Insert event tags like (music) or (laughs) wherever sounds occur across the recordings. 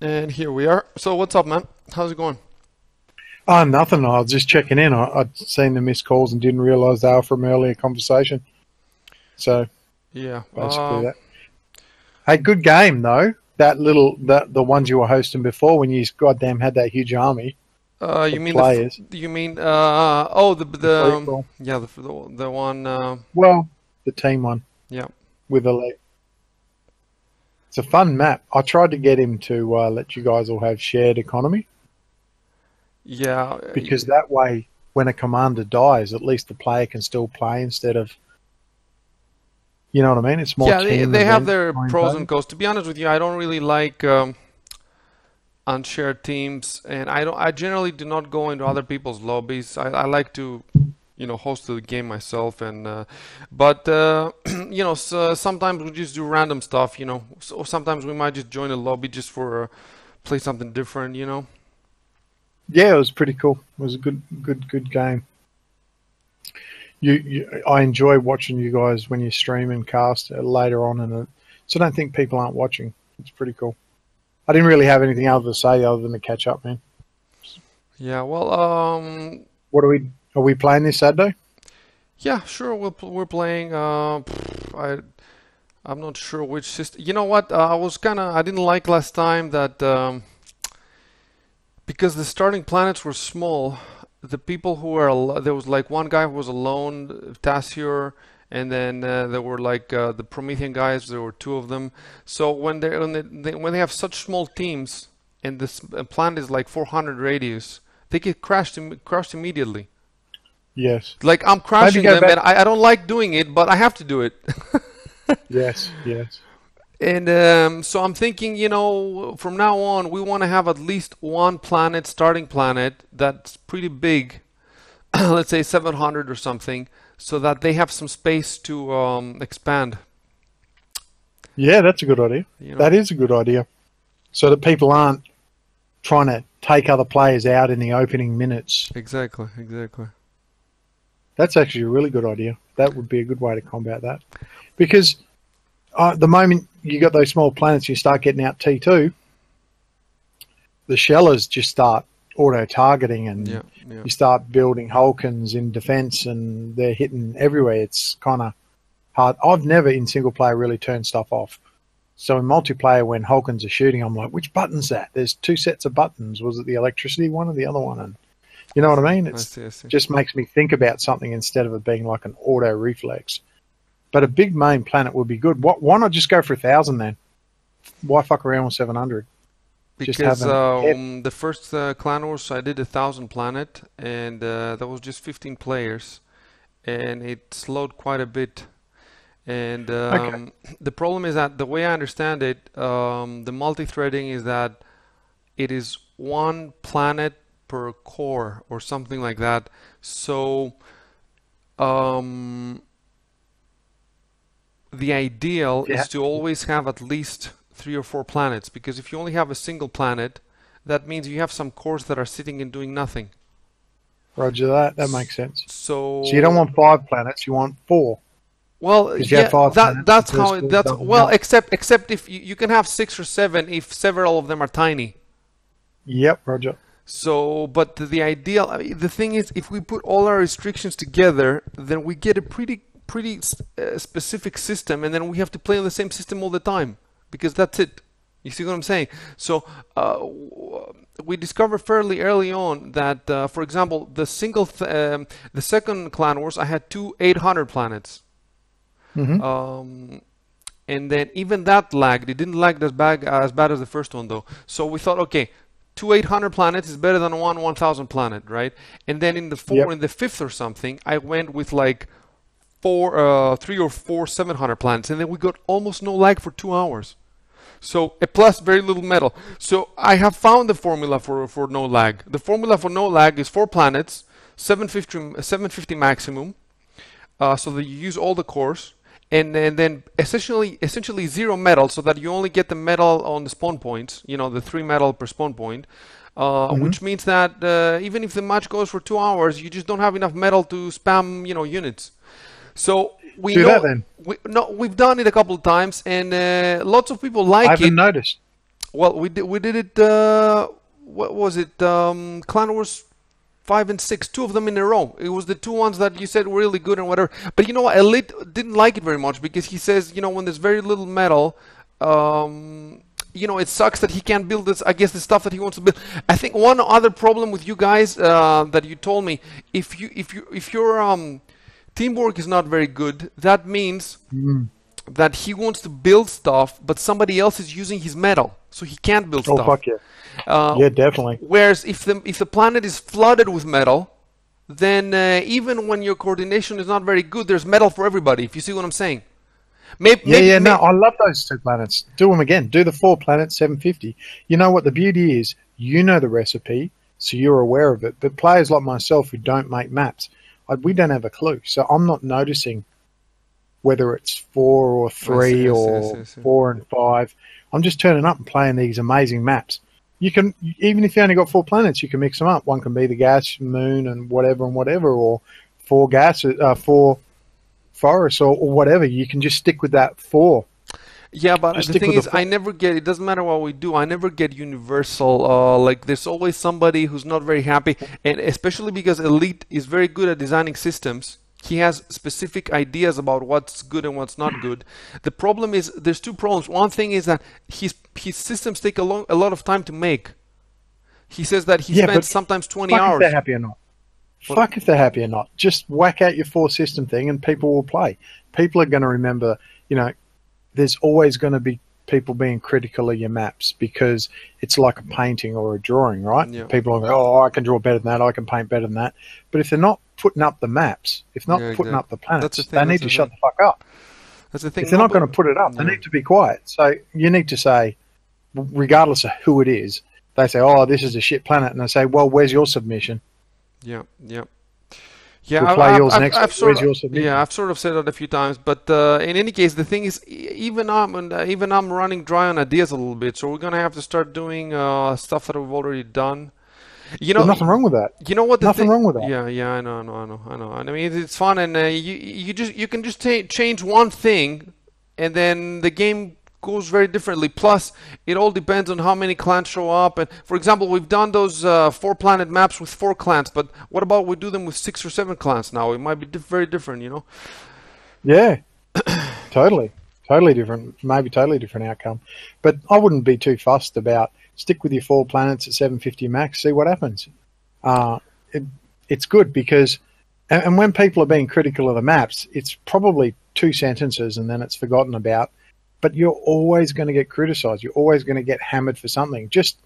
And here we are. So what's up, man? How's it going? Oh, nothing. I was just checking in. I, I'd seen the missed calls and didn't realise they were from earlier conversation. So Yeah. basically uh, that. Hey, good game though. That little that the ones you were hosting before when you goddamn had that huge army. uh, you mean players. the? You mean uh? Oh, the the um, yeah the the, the one uh, Well, the team one. Yeah. With a leg. It's a fun map. I tried to get him to uh, let you guys all have shared economy yeah because that way, when a commander dies, at least the player can still play instead of. You know what I mean? It's more. yeah they, they have their pros oriented. and cons. To be honest with you, I don't really like um, unshared teams, and I don't. I generally do not go into other people's lobbies. I, I like to, you know, host the game myself, and uh, but uh, (clears throat) you know, so sometimes we just do random stuff. You know, so sometimes we might just join a lobby just for uh, play something different. You know. Yeah, it was pretty cool. It was a good, good, good game. You, you I enjoy watching you guys when you stream and cast uh, later on, and uh, so I don't think people aren't watching. It's pretty cool. I didn't really have anything else to say other than to catch up, man. Yeah. Well. Um. What are we? Are we playing this Saturday? Yeah, sure. Pl- we're playing. Uh, I, I'm not sure which system. You know what? Uh, I was kind of. I didn't like last time that um, because the starting planets were small. The people who were al- there was like one guy who was alone, Tassier, and then uh, there were like uh, the Promethean guys. There were two of them. So when they when they, they when they have such small teams and this uh, planet is like 400 radius, they get crashed Im- crushed immediately. Yes, Like I'm crashing them, back- and I, I don't like doing it, but I have to do it. (laughs) yes, yes. and um, so I'm thinking, you know, from now on, we want to have at least one planet, starting planet, that's pretty big. (clears throat) let's say 700 or something, so that they have some space to um, expand. Yeah, that's a good idea. You know? That is a good idea, so that people aren't trying to take other players out in the opening minutes. Exactly, exactly. That's actually a really good idea. That would be a good way to combat that. Because uh, the moment you got those small planets, you start getting out T2, the shellers just start auto targeting and Yeah, yeah. you start building Holkins in defense and they're hitting everywhere. It's kind of hard. I've never in single player really turned stuff off. So in multiplayer, when Holkins are shooting, I'm like, which button's that? There's two sets of buttons. Was it the electricity one or the other one? And you know what I mean? I It's see, I see. just makes me think about something instead of it being like an auto reflex. But a big main planet would be good. What, why not just go for a thousand then? Why fuck around with seven hundred? Because an um, the first uh, Clan Wars I did a thousand planet, and uh, that was just 15 players, and it slowed quite a bit. And um, the problem is that the way I understand it, um, the multi-threading is that it is one planet per core or something like that. So um, the ideal Yeah. is to always have at least three or four planets because if you only have a single planet, that means you have some cores that are sitting and doing nothing. Roger that. That makes sense. So So you don't want five planets. You want four. Well, yeah, that that's how it, that's well, except except if you, you can have six or seven if several of them are tiny. Yep, Roger. So, but the, ideal, I mean, the thing is, if we put all our restrictions together, then we get a pretty, pretty uh, specific system, and then we have to play on the same system all the time because that's it. You see what I'm saying? So, uh, we discovered fairly early on that, uh, for example, the single, th- um, the second Clan Wars, I had two 800 planets. Mhm. Um, and then even that lagged. It didn't lag as bad as bad as the first one though. So we thought, okay, two 800 planets is better than one 1000 planet, right? And then in the four, Yep. in the fifth or something, I went with like four, uh, three or four 700 planets, and then we got almost no lag for two hours. So a plus very little metal. So I have found the formula for for no lag. The formula for no lag is four planets, 750 750 maximum. Uh, so that you use all the cores, and, and then essentially essentially zero metal, so that you only get the metal on the spawn points. You know, the three metal per spawn point. Uh, Which means that uh, even if the match goes for two hours, you just don't have enough metal to spam, you know, units. So we Do know, that then. We, no, we've done it a couple of times, and uh, lots of people like it. I haven't it. noticed. well, we did we did it. Uh, what was it? Um, Clan Wars five and six, two of them in a row. It was the two ones that you said were really good and whatever. But you know what? Elite didn't like it very much because he says, you know, when there's very little metal, um, you know, it sucks that he can't build this. I guess the stuff that he wants to build. I think one other problem with you guys uh, that you told me, if you if you if your um, teamwork is not very good, that means Mm. That he wants to build stuff, but somebody else is using his metal, so he can't build Oh stuff. Oh fuck yeah, Uh, yeah, definitely. Whereas if the if the planet is flooded with metal, then uh, even when your coordination is not very good, there's metal for everybody. If you see what I'm saying. Maybe, Yeah, yeah, no, I love those two planets. Do them again. Do the four planets, 750. You know what the beauty is? You know the recipe, so you're aware of it. But players like myself who don't make maps, I, we don't have a clue. So I'm not noticing whether it's four or three see, or see, I four and five. I'm just turning up and playing these amazing maps. You can, even if you only got four planets, you can mix them up. One can be the gas, moon, and whatever and whatever, or four gas, uh, four forests or, or whatever. You can just stick with that four. Yeah, but Just the thing is, the I never get. It doesn't matter what we do. I never get universal. Uh, like there's always somebody who's not very happy, and especially because Elite is very good at designing systems. He has specific ideas about what's good and what's not good. The problem is there's two problems. One thing is that his his systems take a long a lot of time to make. He says that he Yeah, spends sometimes 20 Fuck if hours. they're happy or not. Fuck if they're happy or not. Just whack out your four system thing and people will play. People are going to remember, you know, there's always going to be people being critical of your maps because it's like a painting or a drawing, right? Yeah. People are going, oh, I can draw better than that, I can paint better than that. But if they're not putting up the maps, if not Yeah, putting exactly. up the planets, the thing, they need to the shut thing. the fuck up. That's the thing. If they're not going to put it up, they need to be quiet. So you need to say, regardless of who it is, they say, oh, this is a shit planet. And they say, well, where's your submission? Yeah, yeah. Yeah, We'll I've- yours I've- next I've sort Where's of- your submission? Yeah, I've sort of said that a few times, but uh, in any case, the thing is, even I'm uh, even I'm running dry on ideas a little bit, so we're gonna have to start doing uh, stuff that we've already done. You know, There's nothing wrong with that. you know what? The nothing thing- wrong with that. Yeah, yeah, I know, I know, I know, I know. And I mean, it's fun, and uh, you you just you can just ta- change one thing, and then the game goes very differently. Plus, it all depends on how many clans show up. And for example, we've done those uh, four planet maps with four clans, but what about we do them with six or seven clans now? It might be diff- very different, you know. Yeah, (coughs) totally, totally different. Maybe totally different outcome. But I wouldn't be too fussed about stick with your four planets at 750 max. See what happens. Uh, it, it's good because, and, and when people are being critical of the maps, it's probably two sentences and then it's forgotten about. But you're always going to get criticized. You're always going to get hammered for something. Just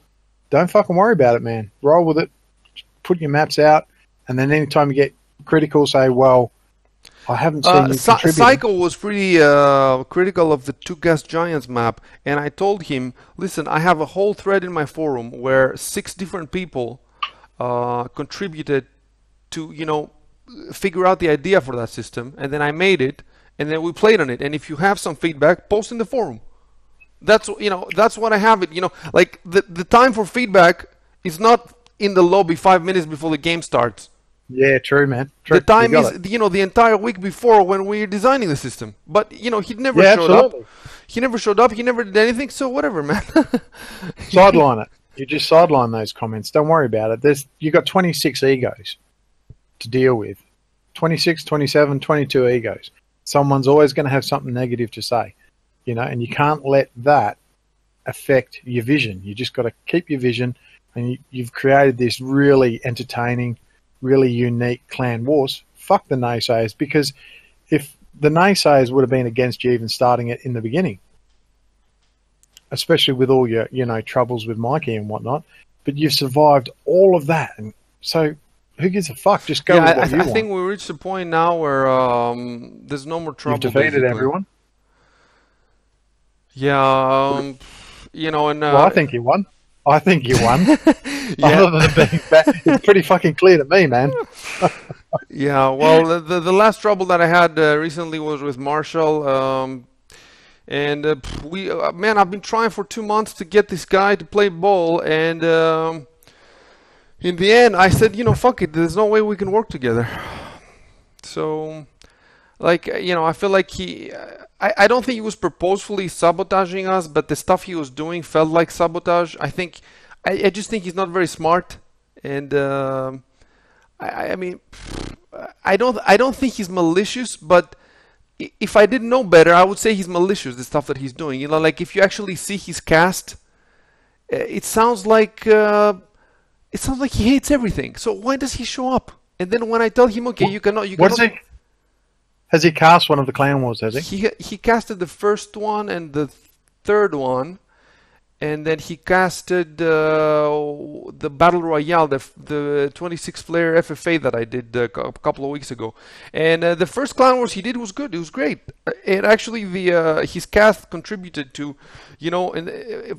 don't fucking worry about it, man. Roll with it. Put your maps out, and then anytime you get critical, say, "Well, I haven't seen Uh, you Psy- contribute." Psycho was pretty uh, critical of the two gas giants map, and I told him, "Listen, I have a whole thread in my forum where six different people uh, contributed to, you know, figure out the idea for that system, and then I made it, and then we played on it. And if you have some feedback, post in the forum. That's you know, that's what I have it. You know, like the the time for feedback is not in the lobby five minutes before the game starts." Yeah, true, man. True. The time You is, it. you know, the entire week before when we were designing the system. But you know, he never Yeah, showed absolutely. up. He never showed up. He never did anything. So whatever, man. (laughs) sideline it. You just sideline those comments. Don't worry about it. There's you got 26 egos to deal with. 26, 27, 22 egos. Someone's always going to have something negative to say, you know, and you can't let that affect your vision. You just got to keep your vision, and you, you've created this really entertaining, really unique clan wars. Fuck the naysayers because if the naysayers would have been against you even starting it in the beginning, especially with all your you know troubles with Mikey and whatnot. But you've survived all of that, and so who gives a fuck? Just go yeah, with I, what you I want. think we reached a point now where um, there's no more trouble. You've defeated basically. everyone. Yeah, um, you know, and uh, well, I think you won. I think you won. (laughs) yeah, Other than being bad, it's pretty fucking clear to me, man. (laughs) Yeah, well, the, the the last trouble that I had uh, recently was with Marshall, um, and uh, we uh, man, I've been trying for two months to get this guy to play ball, and um, in the end, I said, you know, fuck it, there's no way we can work together. So Like uh, you know, I feel like he. I, I don't think he was purposefully sabotaging us, but the stuff he was doing felt like sabotage. I think. I, I just think he's not very smart, and um I, I mean, I don't. I don't think he's malicious, but if I didn't know better, I would say he's malicious. The stuff that he's doing, you know, like if you actually see his cast, uh, it sounds like uh, it sounds like he hates everything. So why does he show up? And then when I tell him, okay, you cannot, you What cannot, he? Has he cast one of the Clan Wars? Has he? he he casted the first one and the third one, and then he casted uh, the battle royale, the the 26 player FFA that I did a couple of weeks ago. And uh, the first Clan Wars he did was good. It was great. And actually, the uh, his cast contributed to, you know, in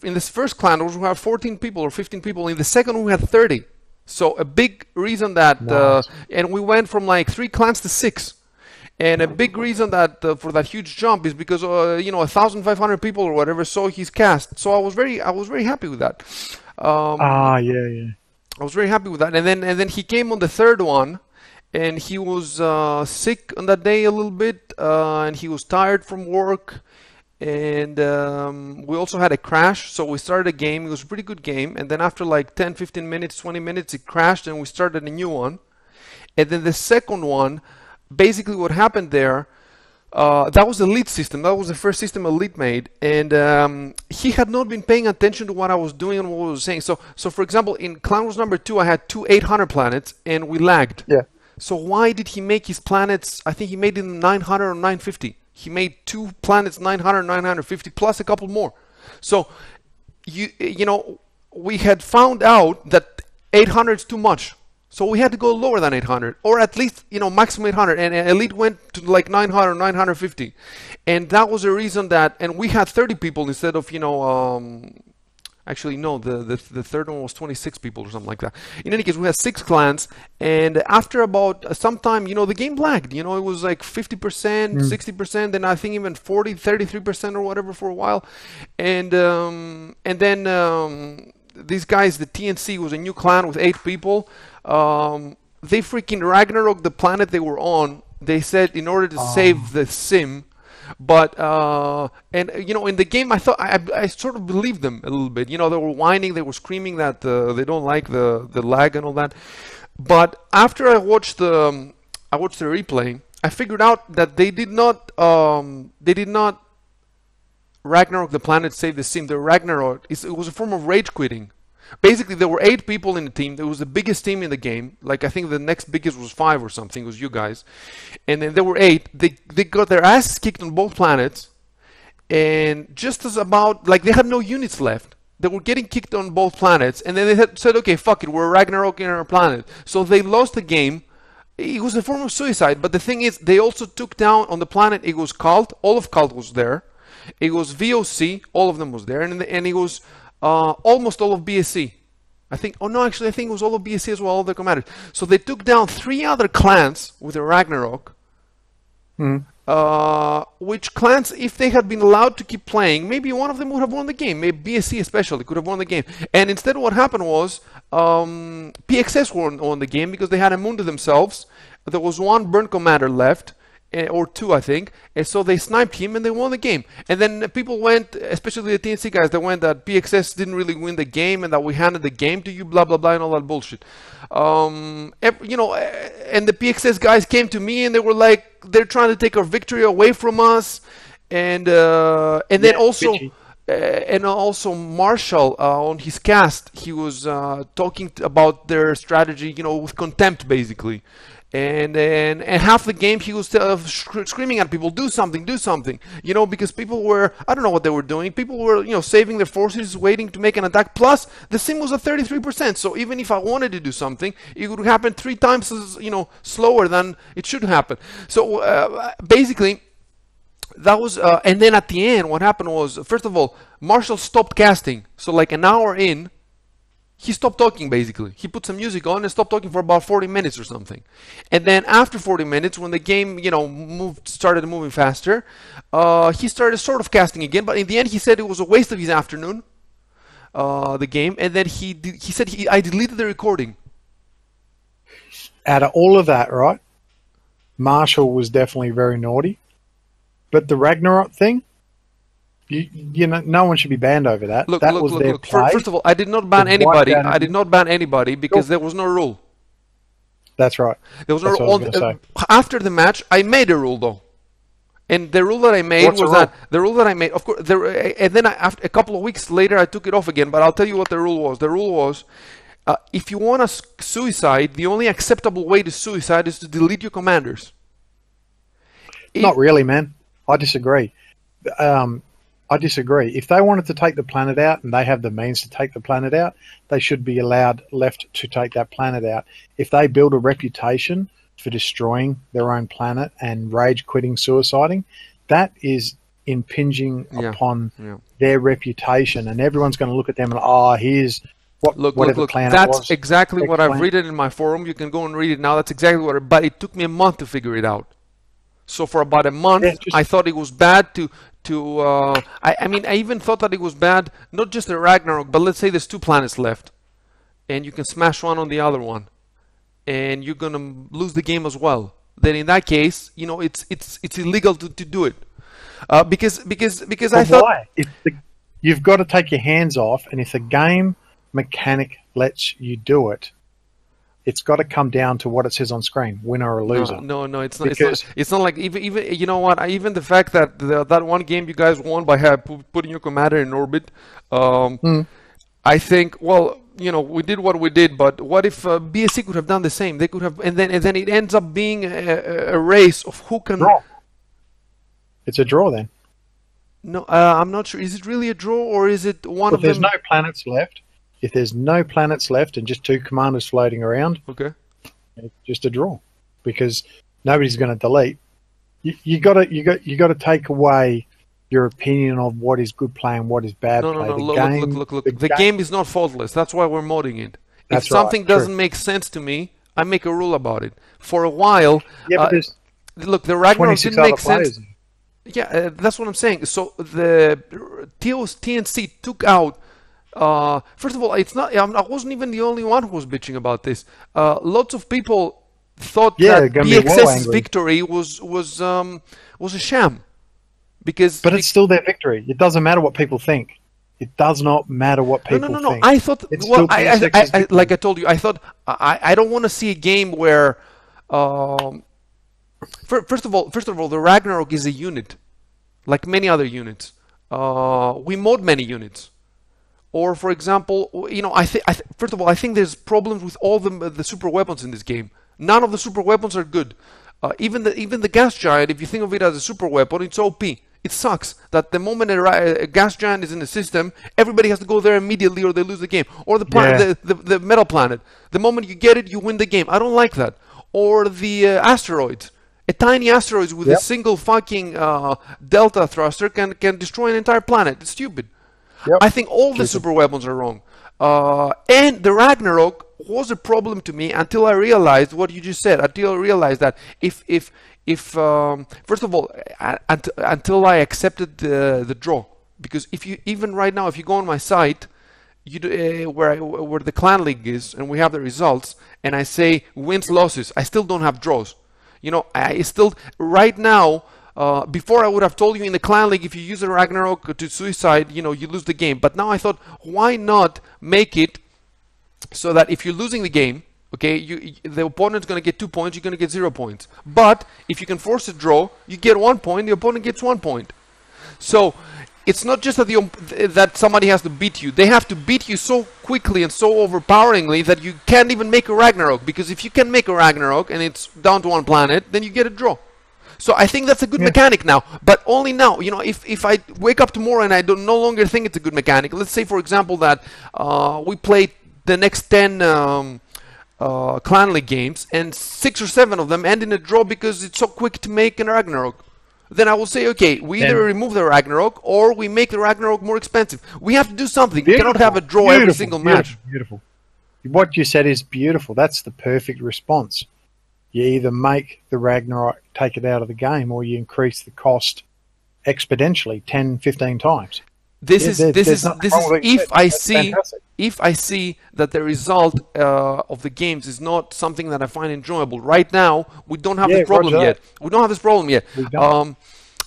in this first Clan Wars we had 14 people or 15 people. In the second we had 30. So a big reason that, uh, Nice. and we went from like three clans to six. And a big reason that uh, for that huge jump is because uh, you know 1,500 people or whatever saw his cast. So I was very I was very happy with that. Um, Ah, yeah, yeah. I was very happy with that. And then and then he came on the third one, and he was uh, sick on that day a little bit, uh, and he was tired from work. And um, we also had a crash, so we started a game. It was a pretty good game, and then after like 10, 15 minutes, 20 minutes, it crashed, and we started a new one. And then the second one, basically what happened there, uh, that was the lead system. That was the first system Elite made, and um, he had not been paying attention to what I was doing and what I was saying. So, so for example, in Clan Wars number two, I had two 800 planets, and we lagged. Yeah. So why did he make his planets? I think he made them 900 or 950. He made two planets 900, 950 plus a couple more. So, you you know, we had found out that 800 is too much. So we had to go lower than 800, or at least you know maximum 800. And Elite went to like 900, 950, and that was the reason that. And we had 30 people instead of you know. Um, Actually, no. The, the the third one was 26 people or something like that. In any case, we had six clans, and after about uh, some time, you know, the game lagged. You know, it was like 50%, 60%, then I think even 40, 33% or whatever for a while, and um, and then um, these guys, the TNC was a new clan with eight people. Um, they freaking Ragnarok the planet they were on. They said in order to save the sim, but uh, and you know in the game I thought I, I sort of believed them a little bit. You know they were whining, they were screaming that uh, they don't like the the lag and all that. But after I watched the um, I watched the replay, I figured out that they did not um, they did not Ragnarok the planet save the sim. The Ragnarok is it was a form of rage quitting. Basically, there were eight people in the team. It was the biggest team in the game. Like I think the next biggest was five or something. It was you guys, and then there were eight. They they got their asses kicked on both planets, and just as about like they had no units left. They were getting kicked on both planets, and then they had said, "Okay, fuck it, we're Ragnarok in our planet." So they lost the game. It was a form of suicide. But the thing is, they also took down on the planet. It was Cult. All of Cult was there. It was VOC. All of them was there, and and it was uh, almost all of BSE. I think. Oh no, actually, I think it was all of BSE as well. All the commanders. So they took down three other clans with the Ragnarok. Uh, which clans, if they had been allowed to keep playing, maybe one of them would have won the game. Maybe BSE especially could have won the game. And instead, what happened was um, PXS won, won the game because they had a moon to themselves. There was one burn commander left, or two, I think. And so they sniped him and they won the game. And then people went, especially the TNC guys, they went that PXS didn't really win the game and that we handed the game to you, blah blah blah, and all that bullshit. Um, ev- you know, eh, and the PXS guys came to me and they were like, they're trying to take our victory away from us, and uh, and then Yeah, also. bitchy. Uh, and also Marshall uh, on his cast, he was uh, talking t- about their strategy, you know, with contempt basically, and and and half the game he was uh, sc- screaming at people, do something, do something, you know, because people were, I don't know what they were doing, people were, you know, saving their forces, waiting to make an attack. Plus, the sim was at 33%, so even if I wanted to do something, it would happen three times as you know slower than it should happen. So uh, basically that was uh, and then at the end what happened was first of all marshall stopped casting so like an hour in he stopped talking basically he put some music on and stopped talking for about 40 minutes or something and then after 40 minutes when the game you know moved started moving faster uh, he started sort of casting again but in the end he said it was a waste of his afternoon uh, the game and then he de- he said he, i deleted the recording Out of all of that, right? Marshall was definitely very naughty. But the Ragnarok thing, you, you know, no one should be banned over that. Look, that look, was look, their look. play. First of all, I did not ban anybody. I did not ban anybody because there was no rule. That's right. There was no rule. uh, after the match, I made a rule though, and the rule that I made What's was that the rule that I made, of course, there, and then I, after a couple of weeks later, I took it off again. But I'll tell you what the rule was. The rule was, uh, if you want to suicide, the only acceptable way to suicide is to delete your commanders. It- Not really, man. I disagree. Um, I disagree. If they wanted to take the planet out and they have the means to take the planet out, they should be allowed left to take that planet out. If they build a reputation for destroying their own planet and rage quitting, suiciding, that is impinging Yeah, upon yeah. their reputation, and everyone's going to look at them and oh, here's what Look, look, whatever look. planet That's was. exactly what I've Explain. written in my forum. You can go and read it now. That's exactly what. But it took me a month to figure it out. So for about a month, Yeah, just- I thought it was bad to to. Uh, I, I mean, I even thought that it was bad, not just the Ragnarok, but let's say there's two planets left, and you can smash one on the other one, and you're gonna lose the game as well. Then in that case, you know, it's it's it's illegal to, to do it, uh, because because because I thought. why? If the, you've got to take your hands off, and if the game mechanic lets you do it, it's got to come down to what it says on screen: winner or loser. No, no, no, it's not. It's Because- not, it's not like even even you know what? Even the fact that the, that one game you guys won by ha- pu- putting your commander in orbit, um, Hmm. I think. Well, you know, we did what we did, but what if uh, BSE could have done the same? They could have, and then and then it ends up being a, a- race of who can. Draw. It's a draw then. No, uh, I'm not sure. Is it really a draw or is it one of there's them? no planets left, if there's no planets left and just two commanders floating around, Okay. it's just a draw because nobody's going to delete. You, you got to you got you got to take away your opinion of what is good play and what is bad No, no, play. no. The Look, game, look, look, look, the. The ga- game is not faultless. That's why we're modding it. That's if right, something true. doesn't make sense to me, I make a rule about it. For a while, Yeah, but uh, look, the Ragnarok 26 didn't make sense. players. Yeah, uh, that's what I'm saying. So the TOS TNC took out. Uh, first of all, it's not. I wasn't even the only one who was bitching about this. Uh, lots of people thought Yeah, that BXS's victory was was um, was a sham because But it's still their victory. It doesn't matter what people think. It does not matter what people no, no, no. think. I thought. It's well, I, I, I, I, like I told you, I thought I, I don't want to see a game where. Um, fir- first of all, first of all, the Ragnarok is a unit, like many other units. Uh, we mod many units. Or, for example, you know, I think. I th- first of all, I think there's problems with all the the super weapons in this game. None of the super weapons are good. Uh, even the even the gas giant, if you think of it as a super weapon, it's OP. It sucks that the moment a, a gas giant is in the system, everybody has to go there immediately, or they lose the game. Or the planet, Yeah. the, the the metal planet. The moment you get it, you win the game. I don't like that. Or the uh, asteroids. A tiny asteroid with a single fucking uh, delta thruster can can destroy an entire planet. It's stupid. Yep. I think all the super weapons are wrong. Uh, and the Ragnarok was a problem to me until I realized what you just said. Until I realized that if if if um, first of all, uh, until I accepted the the draw, because if you even right now, if you go on my site, you do, uh, where I, where the clan league is, and we have the results, and I say wins losses, I still don't have draws. You know, I still right now. Uh, before I would have told you in the clan league, if you use a Ragnarok to suicide, you know you lose the game. But now I thought, why not make it so that if you're losing the game, okay, you, the opponent's going to get two points, you're going to get zero points. But if you can force a draw, you get one point, the opponent gets one point. So it's not just that the that somebody has to beat you; they have to beat you so quickly and so overpoweringly that you can't even make a Ragnarok. Because if you can make a Ragnarok and it's down to one planet, then you get a draw. So I think that's a good Yeah. mechanic now, but only now. You know, if, if I wake up tomorrow and I don't no longer think it's a good mechanic, let's say for example that uh, we play the next ten um, uh, clan league games and six or seven of them end in a draw because it's so quick to make an Ragnarok. Then I will say, okay, we either remove the Ragnarok or we make the Ragnarok more expensive. We have to do something. We cannot have a draw every single beautiful, match. Beautiful. What you said is beautiful. That's the perfect response. You either make the Ragnarok take it out of the game or you increase the cost exponentially 10, 15 times. this Yeah, is there- this is this is with what you if said. I That's see fantastic. if I see that the result uh, of the games is not something that I find enjoyable. Right now, we don't have Yeah, this problem roger yet. We don't have this problem yet. Um,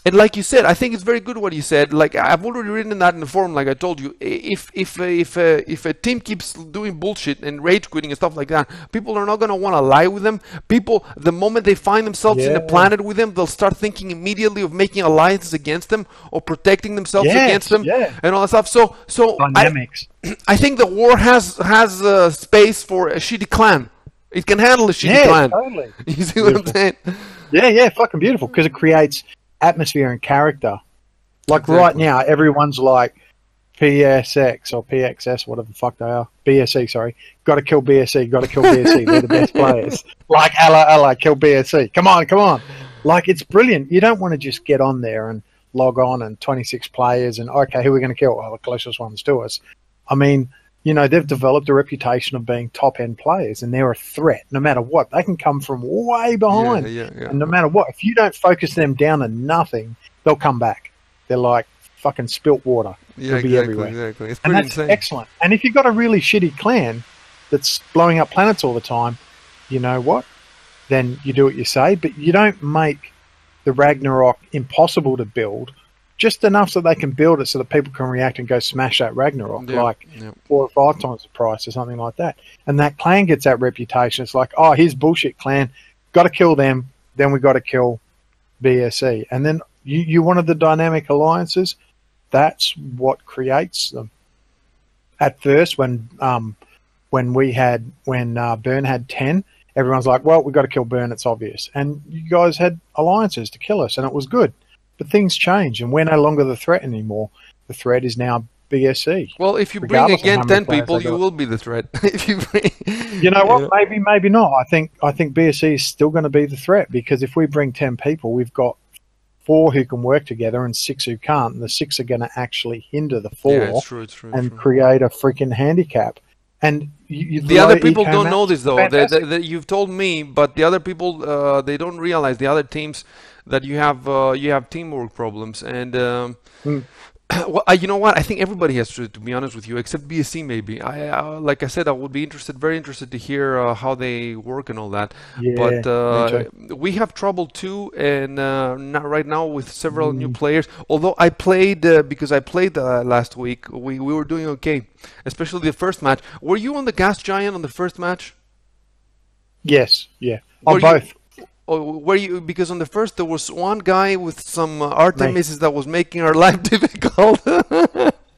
and like you said, I think it's very good what you said. Like I've already written that in the forum. Like I told you, if if uh, if uh, if a team keeps doing bullshit and rage quitting and stuff like that, people are not gonna want to lie with them. People, the moment they find themselves in a planet with them, they'll start thinking immediately of making alliances against them or protecting themselves Yes, against them yeah. and all that stuff. So so I, Dynamics. (clears throat) I think the war has has uh, space for a shitty clan. It can handle a shitty yeah, clan. totally. (laughs) You see what I'm saying? Yeah, yeah, fucking beautiful because it creates atmosphere and character. Like right now, everyone's like PSX or PXS, whatever the fuck they are. BSE, sorry. Got to kill BSE. Got to kill BSE. They're the best (laughs) players. Like ally, ally, kill BSE. Come on, come on. Like it's brilliant. You don't want to just get on there and log on and 26 players and okay, who are we going to kill? Well, the closest ones to us. I mean, you know, they've developed a reputation of being top end players and they're a threat no matter what. They can come from way behind. Yeah, yeah, yeah. And no matter what, if you don't focus them down to nothing, they'll come back. They're like fucking spilt water. yeah, They'll be exactly, everywhere. exactly. It's And that's insane. excellent. And if you've got a really shitty clan that's blowing up planets all the time, you know what? Then you do what you say, but you don't make the Ragnarok impossible to build, just enough so they can build it so that people can react and go smash that Ragnarok, Yeah, like yeah. four or five times the price or something like that. And that clan gets that reputation. It's like, oh, here's bullshit clan. Got to kill them. Then we got to kill BSE. And then you, you wanted the dynamic alliances. That's what creates them. At first, when um, when we had when uh, Burn had ten, everyone's like, "Well, we got to kill Burn. It's obvious." And you guys had alliances to kill us, and it was good. But things change, and we're no longer the threat anymore. The threat is now BSE. Well, if you bring again ten people, you will be the threat. (laughs) if you bring, You know what? Maybe, maybe not. I think I think BSE is still going to be the threat because if we bring ten people, we've got four who can work together and six who can't. And the six are going to actually hinder the four Yeah, it's true. It's true. and true. create a freaking handicap. And you, the other people don't know this though. They, they, they- you've told me, but the other people uh, they don't realize the other teams that you have uh, you have teamwork problems and. Um, Hmm. (clears throat) Well, I, you know what? I think everybody has to, to be honest with you, except BSE maybe. I, uh, like I said, I would be interested, very interested to hear uh, how they work and all that. Yeah, but uh, we have trouble too, and uh, not right now with several Mm. new players. Although I played uh, because I played uh, last week, we we were doing okay, especially the first match. Were you on the Gas Giant on the first match? yes, yeah, Were on you- both. Or were you because on the first there was one guy with some uh, Artemises that was making our (laughs) life difficult.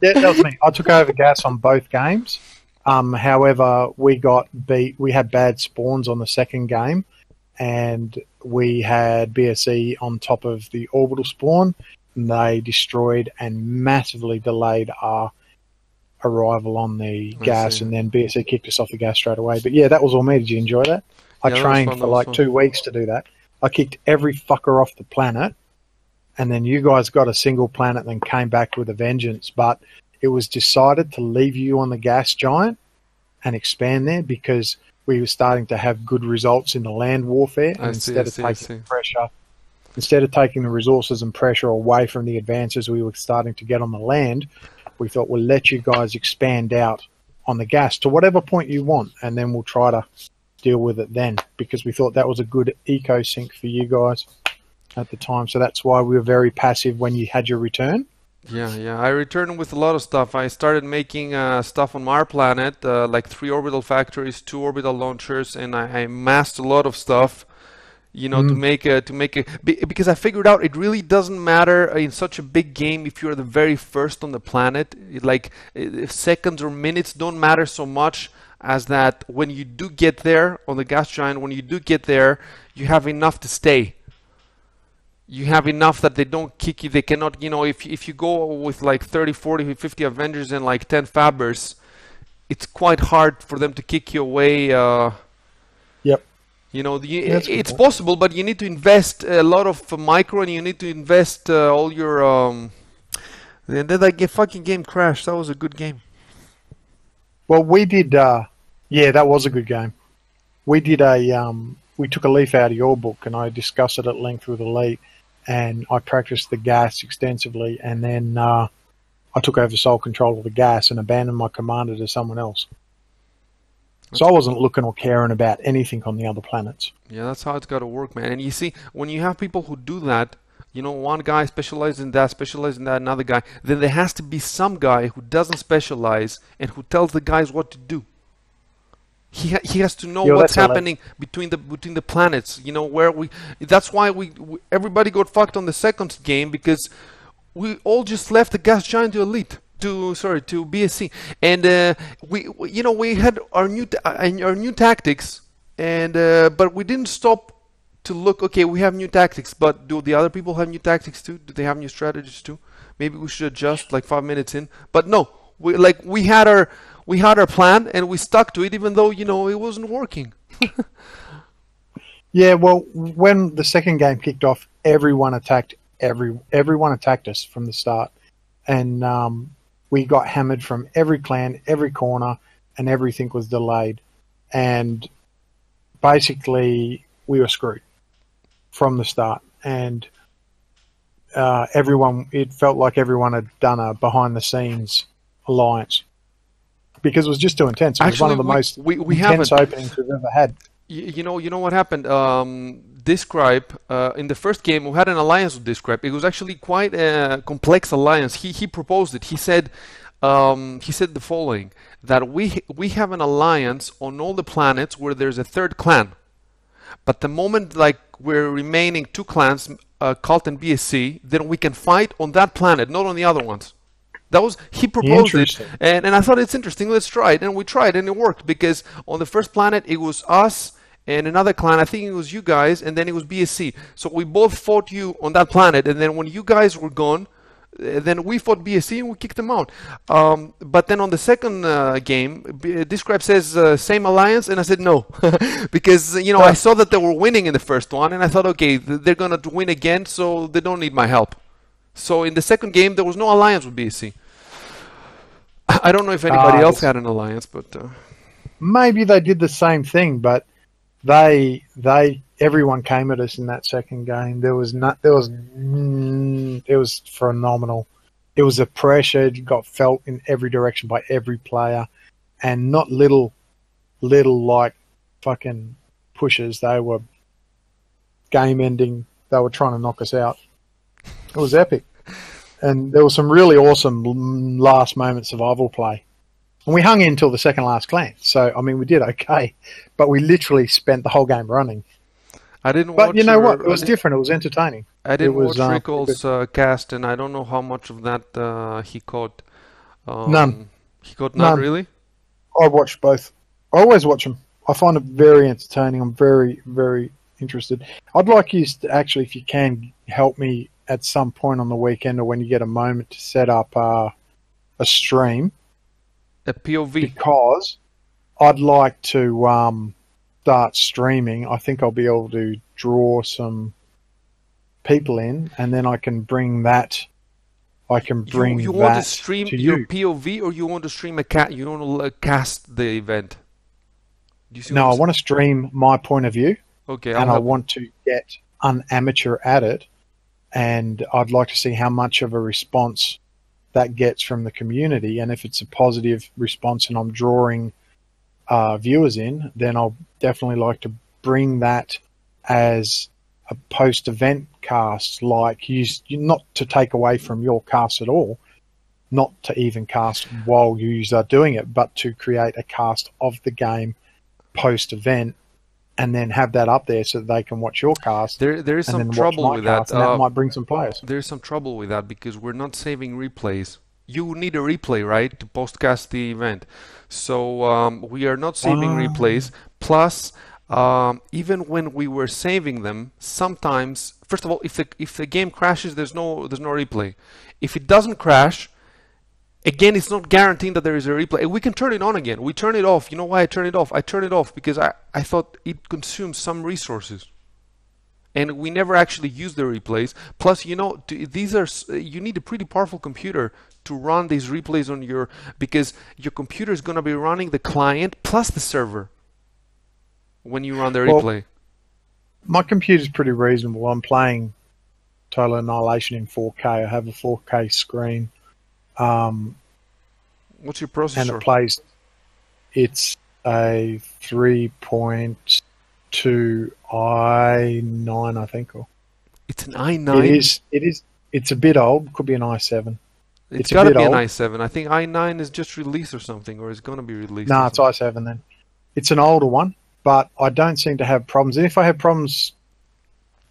Yeah, that was me. I took over gas on both games. Um, however, we got beat. We had bad spawns on the second game, and we had BSE on top of the orbital spawn. And they destroyed and massively delayed our arrival on the I gas, see. and then BSE kicked us off the gas straight away. But yeah, that was all me. Did you enjoy that? I Yeah, trained fun, for like fun. two weeks to do that. I kicked every fucker off the planet, and then you guys got a single planet, and then came back with a vengeance. But it was decided to leave you on the gas giant and expand there because we were starting to have good results in the land warfare, I and see, instead I of see, taking pressure, instead of taking the resources and pressure away from the advances we were starting to get on the land, we thought we'll let you guys expand out on the gas to whatever point you want, and then we'll try to deal with it then because we thought that was a good eco sync for you guys at the time. So that's why we were very passive when you had your return. Yeah, yeah. I returned with a lot of stuff. I started making uh, stuff on our planet, uh, like three orbital factories, two orbital launchers, and I, I amassed a lot of stuff. You know, to Mm. make a, to make a because I figured out it really doesn't matter in such a big game if you're the very first on the planet. Like if seconds or minutes don't matter so much as that when you do get there on the gas giant, when you do get there, you have enough to stay you have enough that they don't kick you. They cannot, you know, if if you go with like 30, 40, 50 Avengers and like 10 Fabbers, it's quite hard for them to kick you away. Uh, Yep. you know, the, Yeah, that's a good it's point. possible, but you need to invest a lot of uh, micro, and you need to invest uh, all your. Um, and then that ga- fucking game crashed. That was a good game. Well, we did. Uh, yeah, that was a good game. We did a. Um, we took a leaf out of your book, and I discussed it at length with Elite, and I practiced the gas extensively, and then uh, I took over sole control of the gas and abandoned my commander to someone else. So I wasn't looking or caring about anything on the other planets. Yeah, that's how it's got to work, man. And you see, when you have people who do that, you know, one guy specializes in that, specializes in that, another guy, then there has to be some guy who doesn't specialize and who tells the guys what to do. He ha- he has to know Yo, what's that's how, like- happening between the between the planets. You know where we. That's why we, we everybody got fucked on the second game because we all just left the gas giant to elite to sorry to BSE and uh, we, we you know we had our new ta- uh, our new tactics and uh, but we didn't stop to look okay we have new tactics but do the other people have new tactics too do they have new strategies too maybe we should adjust like 5 minutes in but no we like we had our we had our plan and we stuck to it even though you know it wasn't working. (laughs) Yeah, well, when the second game kicked off, everyone attacked every everyone attacked us from the start, and um, we got hammered from every clan, every corner, and everything was delayed, and basically we were screwed from the start, and uh, everyone it felt like everyone had done a behind the scenes alliance because it was just too intense. It was one of the we- most we- we intense haven't. openings we've ever had. you, you know, you know what happened. Um, Describe uh, in the first game we had an alliance with Describe. It was actually quite a complex alliance. He he proposed it. He said um, he said the following that we we have an alliance on all the planets where there's a third clan. But the moment like we're remaining two clans, uh, Cult and BSE, then we can fight on that planet, not on the other ones. That was he proposed it, and and I thought it's interesting. Let's try it, and we tried, and it worked because on the first planet it was us and another clan. I think it was you guys, and then it was BSE. So we both fought you on that planet, and then when you guys were gone, uh, then we fought BSE and we kicked them out. Um, but then on the second uh, game, B- Describe says uh, same alliance, and I said no (laughs) because you know I saw that they were winning in the first one, and I thought okay they're gonna win again, so they don't need my help. So in the second game, there was no alliance with BSE. (sighs) I don't know if anybody Ah, else had an alliance, but uh, maybe they did the same thing, but they they everyone came at us in that second game. There was not there was mm, it was phenomenal. It was a pressure it got felt in every direction by every player, and not little little like fucking pushes. They were game ending. They were trying to knock us out. It was epic, and there was some really awesome last moment survival play. And we hung in till the second last clan. So, I mean, we did okay, but we literally spent the whole game running. I didn't. But you know your- what? It was different. It was entertaining. I didn't was, watch uh, Rickles uh, cast, and I don't know how much of that uh, he caught. Um, None. He caught none, None. really. I watch both. I always watch them. I find it very entertaining. I'm very, very interested. I'd like you to actually, if you can, help me at some point on the weekend or when you get a moment to set up uh, a stream A POV. because I'd like to um, start streaming. I think I'll be able to draw some people in, and then I can bring that. I can bring you that want to stream to your you. POV, or you want to stream a cat? You don't want to cast the event. Do you see No, I want to stream my point of view? Okay, I'll and I help. want to get an amateur at it, and I'd like to see how much of a response that gets from the community, and if it's a positive response, and I'm drawing uh, viewers in, then I'll definitely like to bring that as a post-event cast, like use not to take away from your cast at all, not to even cast while you are doing it, but to create a cast of the game post-event, and then have that up there so that they can watch your cast There, there is some trouble with that. and that Uh, might bring some players. there's some trouble with that because we're not saving replays. You need a replay, right, to postcast the event. So um, we are not saving Ah. replays. Plus, um, even when we were saving them, sometimes, first of all, if the if the game crashes, there's no there's no replay. If it doesn't crash, again, it's not guaranteeing that there is a replay. We can turn it on again. We turn it off. You know why I turn it off? I turn it off because I, I thought it consumes some resources and we never actually use the replays. Plus, you know, these are you need a pretty powerful computer to run these replays on your because your computer is going to be running the client plus the server when you run the Well, replay. My computer's pretty reasonable. I'm playing Total Annihilation in 4K. I have a 4K screen, Um, What's your and processor? it plays. It's a three point two i nine, I think. Or it's an i9. it is. It is. It's a bit old. Could be an i seven. it's it's a got to bit be an i7. I think i9 is just released or something, or is going to be released. No, or it's i seven then. It's an older one, but I don't seem to have problems. And if I have problems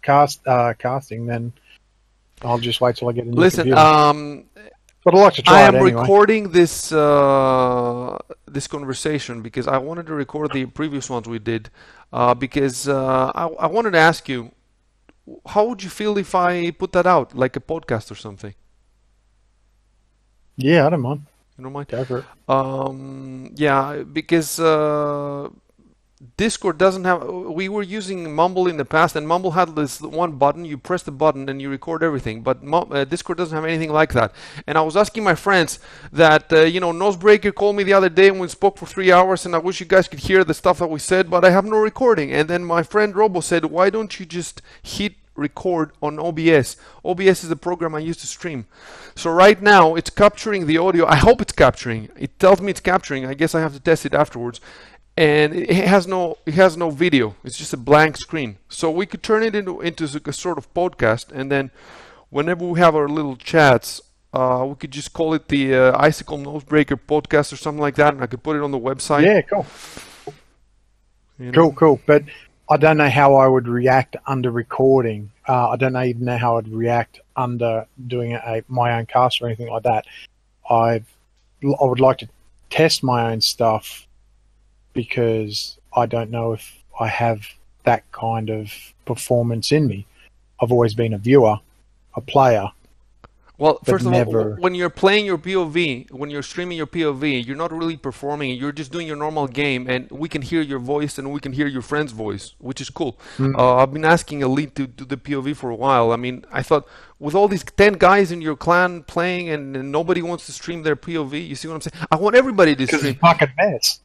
cast uh, casting, then I'll just wait till I get a new Listen, computer. um, but I like to try I am anyway. recording this uh, this conversation because I wanted to record the previous ones we did uh, because uh, I, I wanted to ask you how would you feel if I put that out like a podcast or something? Yeah, I don't mind. You don't mind? Go for it. Um, yeah, because uh, Discord doesn't have. We were using Mumble in the past, and Mumble had this one button. You press the button and you record everything. But uh, Discord doesn't have anything like that. And I was asking my friends that uh, you know, Nosebreaker called me the other day and we spoke for three hours, and I wish you guys could hear the stuff that we said, but I have no recording. And then my friend Robo said, "Why don't you just hit?" record on OBS. OBS is the program I use to stream. So right now it's capturing the audio. I hope it's capturing. It tells me it's capturing. I guess I have to test it afterwards. And it has no it has no video. It's just a blank screen. So we could turn it into into a sort of podcast and then whenever we have our little chats uh, we could just call it the uh, Icicle Nosebreaker podcast or something like that, and I could put it on the website. Yeah, cool. you know. Cool, cool. But I don't know how I would react under recording. Uh, I don't know, even know how I'd react under doing a, my own cast or anything like that. I've, I would like to test my own stuff because I don't know if I have that kind of performance in me. I've always been a viewer, a player. Well, first of all, when you're playing your POV, when you're streaming your POV, you're not really performing. You're just doing your normal game, and we can hear your voice and we can hear your friend's voice, which is cool. Mm. Uh, I've been asking Elite to do the POV for a while. I mean, I thought with all these ten guys in your clan playing, and, and nobody wants to stream their POV. You see what I'm saying? I want everybody to Because stream. it's fucking mess.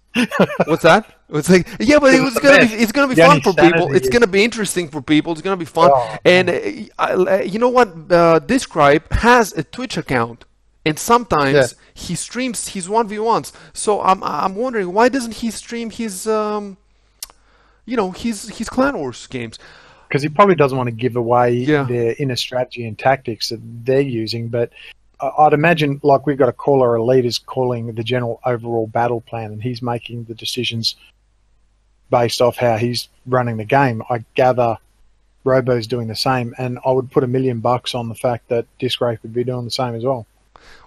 What's that? It's like yeah, but it was It's gonna be it's gonna be fun for people. It's gonna be interesting for people. It's gonna be fun. Oh, and uh, uh, you know what? Uh, Describe has a Twitch account, and sometimes Yeah. he streams his one v ones. So I'm I'm wondering why doesn't he stream his um, you know, his his Clan Wars games? because he probably doesn't want to give away Yeah. their inner strategy and tactics that they're using. But I'd imagine, like we've got a caller, a leader's calling the general overall battle plan, and he's making the decisions based off how he's running the game. I gather Robo's doing the same, and I would put a million bucks on the fact that Describe would be doing the same as well.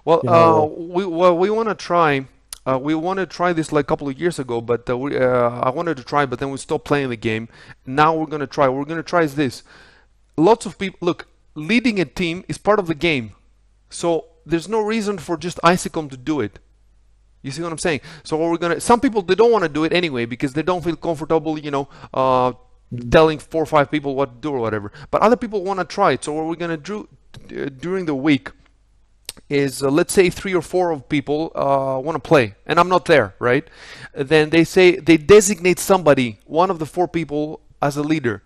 Well, you uh, we well we want to try. Uh, we wanted to try this like a couple of years ago, but uh, we, uh, I wanted to try, but then we stopped playing the game. Now we're gonna try. We're gonna try is this. Lots of people look. Leading a team is part of the game, so there's no reason for just Isacom to do it. You see what I'm saying? So what we're gonna. Some people they don't want to do it anyway because they don't feel comfortable. You know, uh, telling four or five people what to do or whatever. But other people want to try it. So what we're gonna do uh, during the week is uh, let's say three or four of people uh, want to play and i'm not there right then they say they designate somebody one of the four people as a leader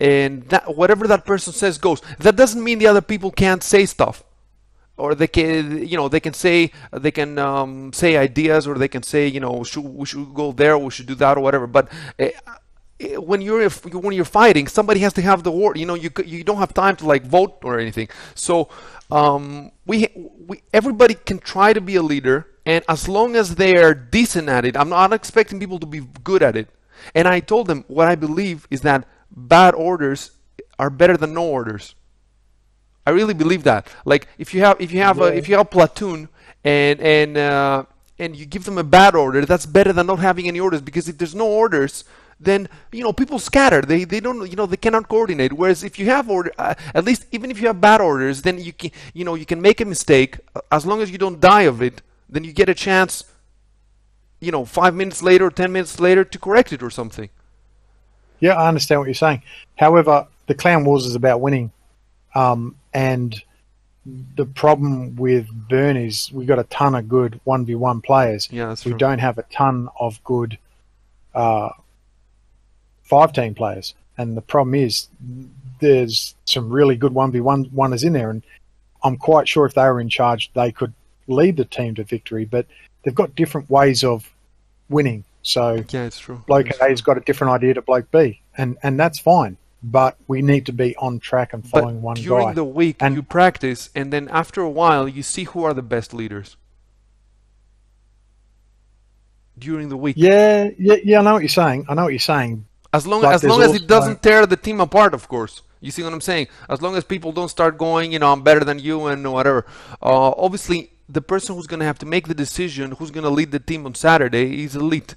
and that, whatever that person says goes that doesn't mean the other people can't say stuff or they can you know they can say they can um, say ideas or they can say you know should, we should go there we should do that or whatever but uh, when you're when you're fighting, somebody has to have the word. You know, you you don't have time to like vote or anything. So um, we we everybody can try to be a leader, and as long as they are decent at it, I'm not expecting people to be good at it. And I told them what I believe is that bad orders are better than no orders. I really believe that. Like if you have if you have a, if you have a platoon and and uh, and you give them a bad order, that's better than not having any orders because if there's no orders, then you know people scatter. They they don't you know they cannot coordinate. Whereas if you have order, uh, at least even if you have bad orders, then you can you know you can make a mistake uh, as long as you don't die of it. Then you get a chance. You know, five minutes later, or ten minutes later, to correct it or something. Yeah, I understand what you're saying. However, the Clan Wars is about winning, um, and the problem with Burn is we've got a ton of good one v one players. Yeah, that's we true. don't have a ton of good uh, five team players, and the problem is there's some really good one v one oneers in there, and I'm quite sure if they were in charge, they could lead the team to victory, but they've got different ways of winning. So Yeah, it's true. bloke It's A has got a different idea to bloke B, and and that's fine. But we need to be on track and following but one during guy. the week And- you practice and then after a while you see who are the best leaders during the week yeah, yeah, yeah. I know what you're saying. I know what you're saying. as long but as long as it doesn't tear the team apart of course you see what i'm saying as long as people don't start going you know i'm better than you and whatever uh, obviously the person who's going to have to make the decision who's going to lead the team on saturday is elite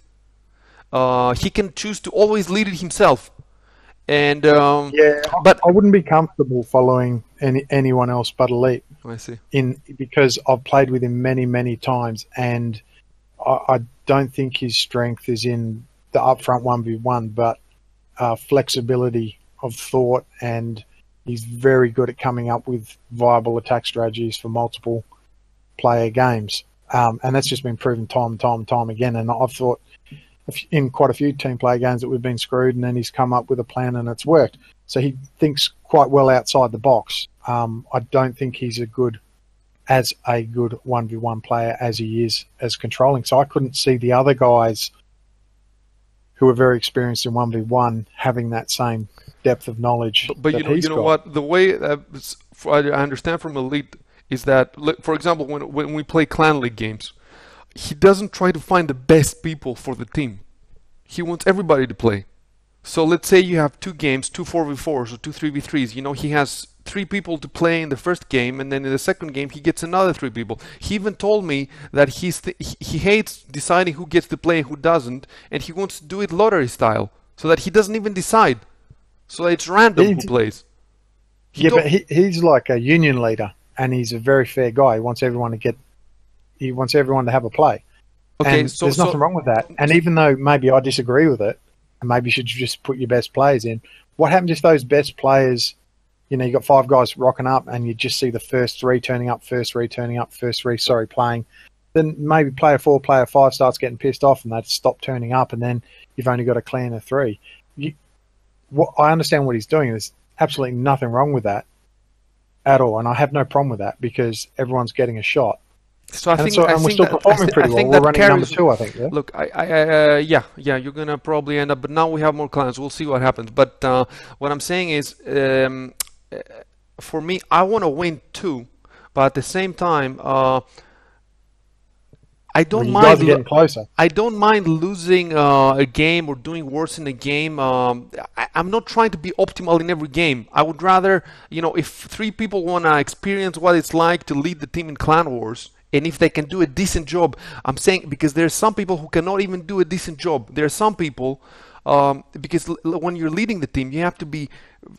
uh, he can choose to always lead it himself and um, Yeah, but I wouldn't be comfortable following any anyone else but Elite. i see in because I've played with him many, many times, and I, I don't think his strength is in the upfront one v one, but uh, flexibility of thought, and he's very good at coming up with viable attack strategies for multiple player games, um, and that's just been proven time and time and time again. And I've thought a f- in quite a few team player games that we've been screwed, and then he's come up with a plan and it's worked. So he thinks quite well outside the box. Um, I don't think he's a good as a good one v one player as he is as controlling. So I couldn't see the other guys who are very experienced in one v one having that same depth of knowledge. But, but you know, you know got. what? The way uh, s- f- I I understand from Elite is that, for example, when when we play clan league games, he doesn't try to find the best people for the team. He wants everybody to play. So let's say you have two games, two 4v4s or two 3v3s. You know, he has three people to play in the first game, and then in the second game he gets another three people. He even told me that he's th- he, he hates deciding who gets to play and who doesn't, and he wants to do it lottery style, so that he doesn't even decide. So it's random who plays. He yeah, but he, he's like a union leader, and he's a very fair guy. He wants everyone to get. He wants everyone to have a play. okay, and so, there's so nothing wrong with that. And even though maybe I disagree with it, and maybe you should just put your best players in. What happens if those best players, you know, you got five guys rocking up, and you just see the first three turning up, first three turning up, first three, sorry, playing. Then maybe player four, player five starts getting pissed off, and they stop turning up, and then you've only got a clan of three. You, what I understand what he's doing. There's absolutely nothing wrong with that at all, and I have no problem with that because everyone's getting a shot. So I And, think so, I and we're think still that, performing pretty I well. We're running number two, I think. Yeah? Look, I, I, uh, yeah, yeah, you're gonna probably end up, but now we have more clans. We'll see what happens. But uh, what I'm saying is, um, uh, for me, I want to win too, but at the same time, uh, I don't you mind. getting closer. I don't mind losing uh, a game or doing worse in a game. Um, I, I'm not trying to be optimal in every game. I would rather, you know, if three people want to experience what it's like to lead the team in Clan Wars, and if they can do a decent job, I'm saying because there are some people who cannot even do a decent job. There are some people um, because when you're leading the team, you have to be,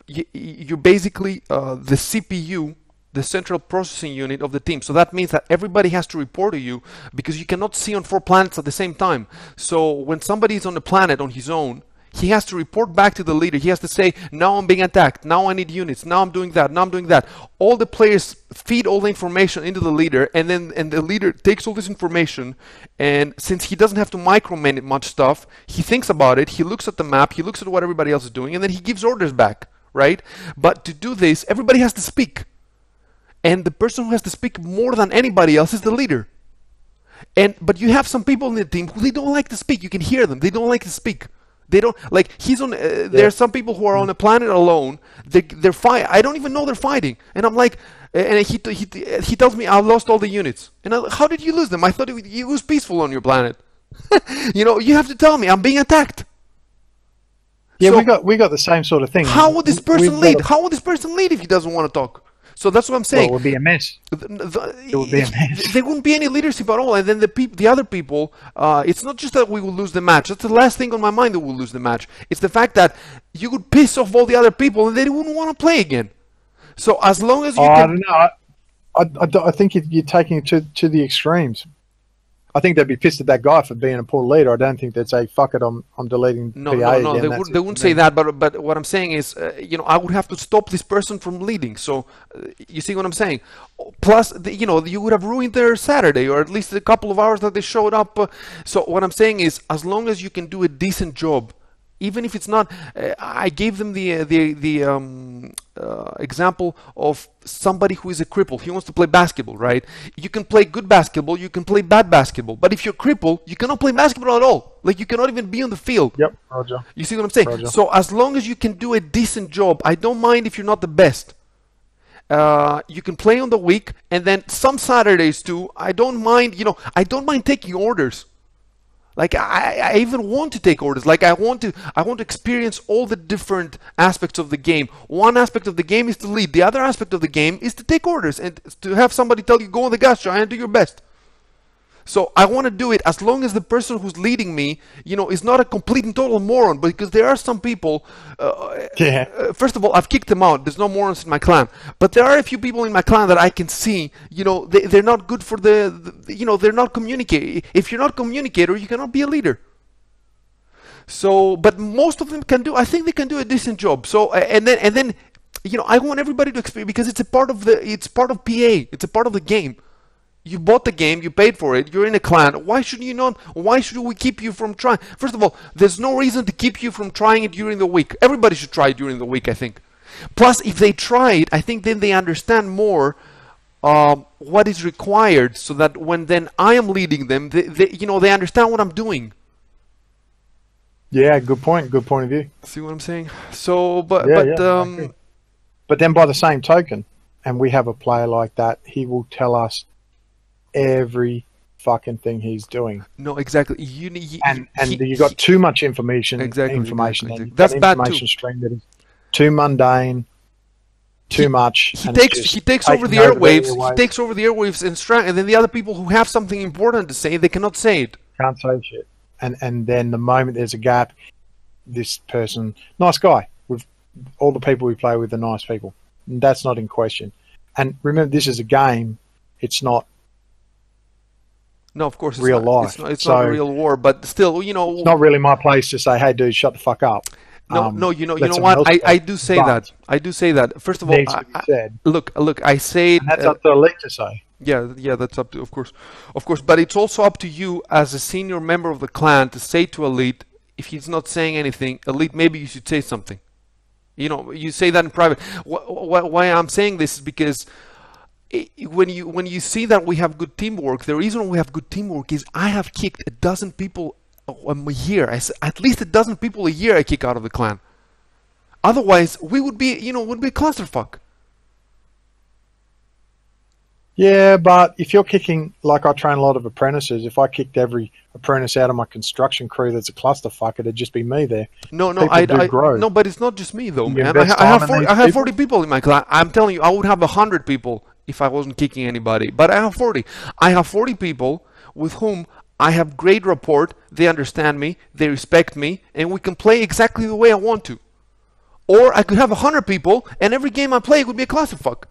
you, you're basically uh, the CPU the central processing unit of the team. So that means that everybody has to report to you because you cannot see on four planets at the same time. So when somebody is on a planet on his own, he has to report back to the leader. He has to say, now I'm being attacked. Now I need units. Now I'm doing that. Now I'm doing that. All the players feed all the information into the leader, and then and the leader takes all this information. And since he doesn't have to micromanage much stuff, he thinks about it. He looks at the map. He looks at what everybody else is doing, and then he gives orders back. Right? But to do this, everybody has to speak and the person who has to speak more than anybody else is the leader. And but you have some people in the team who they don't like to speak. You can hear them. They don't like to speak. They don't like. He's on. Uh, There are some people who are on a planet alone. They they're fight. I don't even know they're fighting. And I'm like, and he he he tells me I lost all the units. And I, how did you lose them? I thought it, it was peaceful on your planet. (laughs) you know, you have to tell me I'm being attacked. Yeah, So- we got we got the same sort of thing. How would this person lead? How would this person lead if he doesn't want to talk? So that's what I'm well, saying. it would be a mess. The- the- It would be a mess. There wouldn't be any leadership at all, and then the peop- the other people. Uh, it's not just that we will lose the match. That's the last thing on my mind that we'll lose the match. It's the fact that you could piss off all the other people, and they wouldn't want to play again. So as long as you Oh, I can, don't know. I, I, I think you- you're taking it to to the extremes. I think they'd be pissed at that guy for being a poor leader. I don't think they'd say, "Fuck it, I'm I'm deleting no, PA no, no, again." they, would, they wouldn't say that. But but what I'm saying is, uh, you know, I would have to stop this person from leading. So uh, you see what I'm saying? Plus, the, you know, you would have ruined their Saturday, or at least a couple of hours that they showed up. Uh, so what I'm saying is, as long as you can do a decent job even if it's not. Uh, I gave them the uh, the the um, uh, example of somebody who is a cripple. He wants to play basketball, right? You can play good basketball, you can play bad basketball, but if you're crippled, you cannot play basketball at all. Like you cannot even be on the field. Yep, Roger. You see what I'm saying? Roger. So as long as you can do a decent job, I don't mind if you're not the best. Uh, you can play on the week, and then some Saturdays too. I don't mind. You know, I don't mind taking orders. Like I, I even want to take orders. Like I want to, I want to experience all the different aspects of the game. One aspect of the game is to lead. The other aspect of the game is to take orders and to have somebody tell you, "Go on the gas, try and do your best." So I want to do it as long as the person who's leading me, you know, is not a complete and total moron. Because there are some people. Uh, Yeah. uh, first of all, I've kicked them out. There's no morons in my clan. But there are a few people in my clan that I can see. You know, they, they're not good for the, the. You know, they're not communicate. If you're not communicator, you cannot be a leader. So, but most of them can do. I think they can do a decent job. So, uh, and then and then, you know, I want everybody to experience because it's a part of the. It's part of PA. It's a part of the game. You bought the game, you paid for it, you're in a clan. Why should you not? Why should we keep you from trying? First of all, there's no reason to keep you from trying it during the week. Everybody should try it during the week, I think. Plus, if they try it, I think then they understand more um, what is required, so that when then I am leading them, they, they, you know, they understand what I'm doing. Yeah, good point. Good point of view. See what I'm saying? So, but Yeah, but yeah, um. But then by the same token, and we have a player like that, he will tell us every fucking thing he's doing. no, exactly. You need And and he- you got too much information. Exactly, Information. exactly, and exactly. you've That's bad too. stream that is too mundane, too He- much. he takes he takes over the airwaves. airwaves, He takes over the airwaves and stra- and then the other people who have something important to say, they cannot say it. can't say shit. And and then the moment there's a gap, this person, nice guy. With all the people we play with are nice people. And that's not in question. And remember, this is a game. It's not. No, of course, it's Real not, life. It's not, it's not a real war, but still, you know, It's not really my place to say, "Hey, dude, shut the fuck up." no, Um, no, you know, you know what? I. I do say that. I do say that. First of all, I, I- look, look, I say. And that's uh, up to elite to say. Yeah, yeah, that's up to, of course, of course. But it's also up to you as a senior member of the clan to say to Elite, if he's not saying anything, Elite, maybe you should say something. You know, you say that in private. Wh- wh- why I'm saying this is because when you when you see that we have good teamwork, the reason we have good teamwork is I have kicked a dozen people a a year. I at least a dozen people a year I kick out of the clan. Otherwise, we would be, you know, would be a clusterfuck. Yeah, but if you're kicking, like I train a lot of apprentices, if I kicked every apprentice out of my construction crew that's a clusterfuck, it'd just be me there. No, no, People I, do I grow. no, but it's not just me though, You man. I, I have 40, I have 40 people in my clan. I'm telling you, I would have 100 people if I wasn't kicking anybody. But I have 40. I have 40 people with whom I have great rapport. They understand me, they respect me, and we can play exactly the way I want to. Or I could have 100 people, and every game I play would be a clusterfuck.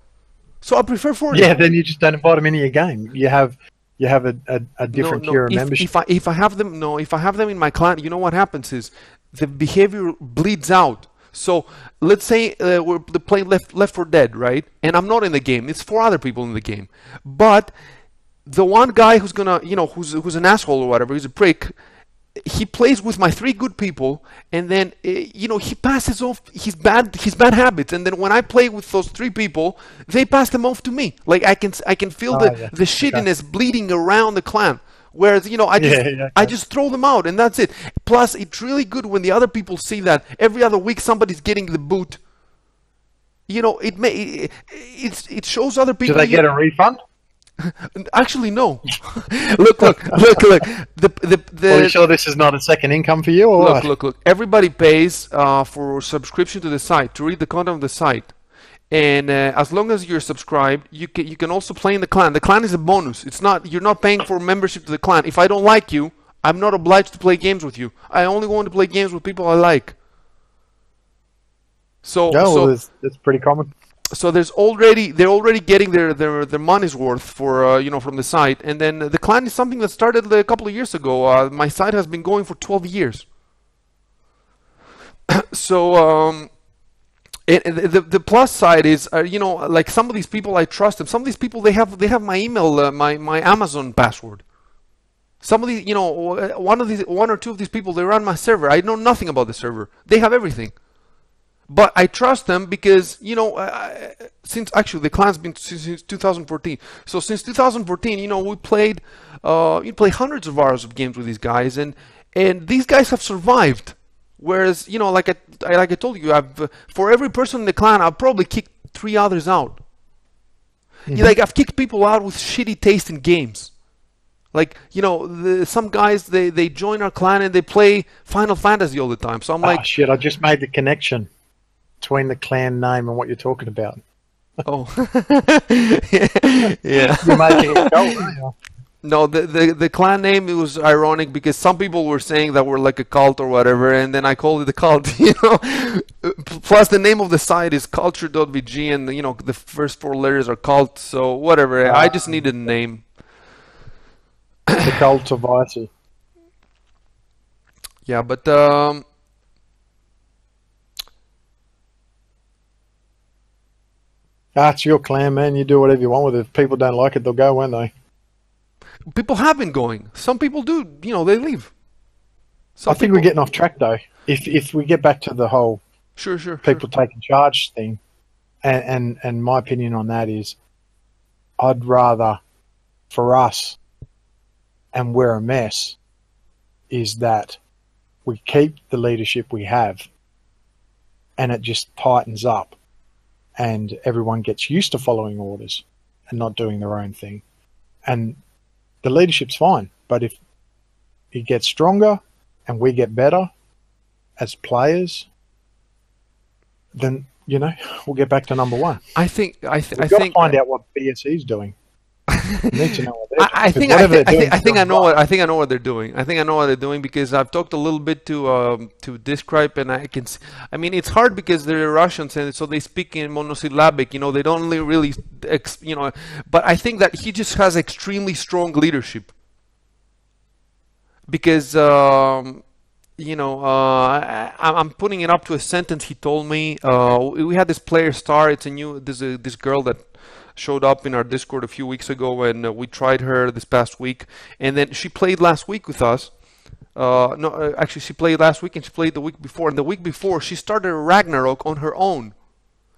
So I prefer 40. Yeah, then you just don't invite them into your game. You have you have a, a, a different no, no. tier of if, membership. If I if I have them, no, if I have them in my clan, you know what happens is the behavior bleeds out. So let's say uh, we're playing Left Left 4 Dead, right? And I'm not in the game. It's four other people in the game, but the one guy who's gonna, you know, who's who's an asshole or whatever, he's a prick. He plays with my three good people, and then uh, you know he passes off his bad his bad habits. And then when I play with those three people, they pass them off to me. Like I can I can feel Ah, the yeah. the shittiness bleeding around the clan. Whereas you know I just Yeah, yeah, I just throw them out and that's it. Plus it's really good when the other people see that every other week somebody's getting the boot. You know it may it, it's it shows other Do people. they you- get a refund? (laughs) Actually, no. (laughs) look, look, look, look. The the the. Are you sure this is not a second income for you, or Look, what? look, look. Everybody pays uh, for subscription to the site to read the content of the site, and uh, as long as you're subscribed, you can you can also play in the clan. The clan is a bonus. It's not you're not paying for membership to the clan. If I don't like you, I'm not obliged to play games with you. I only want to play games with people I like. So, No, so that's, that's pretty common. so there's already they're already getting their their, their money's worth for uh, you know from the site and then the clan is something that started a couple of years ago uh, my site has been going for 12 years (clears throat) so um and the, the plus side is uh, you know like some of these people I trust them some of these people they have they have my email uh, my my Amazon password Some of these, you know, one of these, one or two of these people, they run my server. I know nothing about the server. They have everything, but I trust them because you know, I, since actually the clan's been since 2014. So since 2014, you know, we played, uh, you play hundreds of hours of games with these guys, and and these guys have survived. Whereas, you know, like I, like I told you, I've for every person in the clan, I've probably kicked three others out. Mm-hmm. Like I've kicked people out with shitty taste in games. Like you know, the, some guys they they join our clan and they play Final Fantasy all the time. So I'm oh, like, shit! I just made the connection between the clan name and what you're talking about. Oh, (laughs) (laughs) yeah. You're making it go. No, the, the the clan name it was ironic because some people were saying that we're like a cult or whatever, and then I called it a cult. (laughs) You know, plus the name of the site is culture.vg, and you know the first four letters are cult. So whatever, uh, I just needed a name. The cult of Icy. Yeah, but um, that's your clan, man. You do whatever you want with it. If people don't like it, they'll go, won't they? People have been going. Some people do, you know, they leave. Some I think people... we're getting off track though. If if we get back to the whole sure, sure, people sure. taking charge thing, and, and and my opinion on that is, I'd rather, for us, and we're a mess, is that we keep the leadership we have, and it just tightens up, and everyone gets used to following orders and not doing their own thing, and the leadership's fine. But if it gets stronger and we get better as players, then you know we'll get back to number one. I think I, th- We've I think find out what BSE is doing. need to know what (laughs) I think I, th- I, think I think I know what I think I know what they're doing. I think I know what they're doing because I've talked a little bit to um, to Describe and I can. See, I mean, it's hard because they're Russians and so they speak in monosyllabic. You know, they don't really, ex, you know. But I think that he just has extremely strong leadership because. Um, you know, uh, I, am putting it up to a sentence he told me. Uh, we had this player star. It's a new. this a, this girl that showed up in our Discord a few weeks ago, and uh, we tried her this past week. And then she played last week with us. Uh, no, uh, actually, she played last week and she played the week before. And the week before, she started Ragnarok on her own,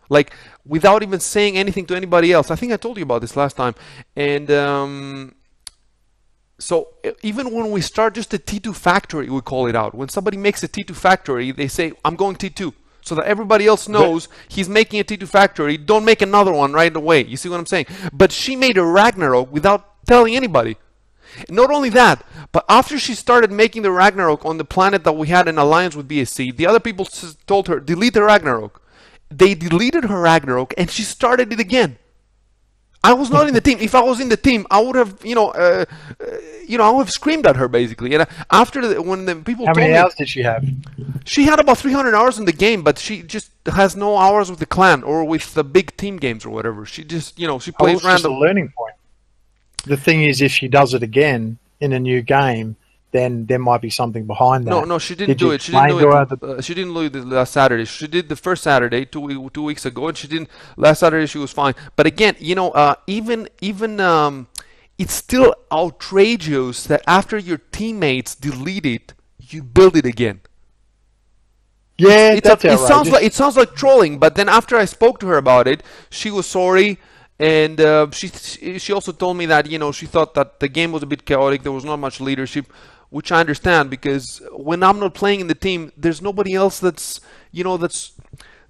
like without even saying anything to anybody else. I think I told you about this last time. And um, so even when we start just a T2 factory, we call it out. When somebody makes a T2 factory, they say, "I'm going T2." So that everybody else knows but, he's making a T2 factory. Don't make another one right away. You see what I'm saying? But she made a Ragnarok without telling anybody. Not only that, but after she started making the Ragnarok on the planet that we had an alliance with BSE, the other people told her, delete the Ragnarok. They deleted her Ragnarok and she started it again. I was not in the team. If I was in the team, I would have, you know, uh, uh, you know, I would have screamed at her basically. And after the, when the people how many hours did she have? She had about 300 hours in the game, but she just has no hours with the clan or with the big team games or whatever. She just, you know, she plays oh, random. Just a learning point. The thing is, if she does it again in a new game, then there might be something behind that. No, no, she didn't Did do it. She didn't do it. The... Uh, she didn't do it last Saturday. She did the first Saturday two two weeks ago, and she didn't last Saturday. She was fine. But again, you know, uh, even even um, it's still outrageous that after your teammates delete it, you build it again. Yeah, it's that's a, it sounds like it sounds like trolling. But then after I spoke to her about it, she was sorry. And uh, she she also told me that you know she thought that the game was a bit chaotic. There was not much leadership which I understand because when I'm not playing in the team, there's nobody else that's you know that's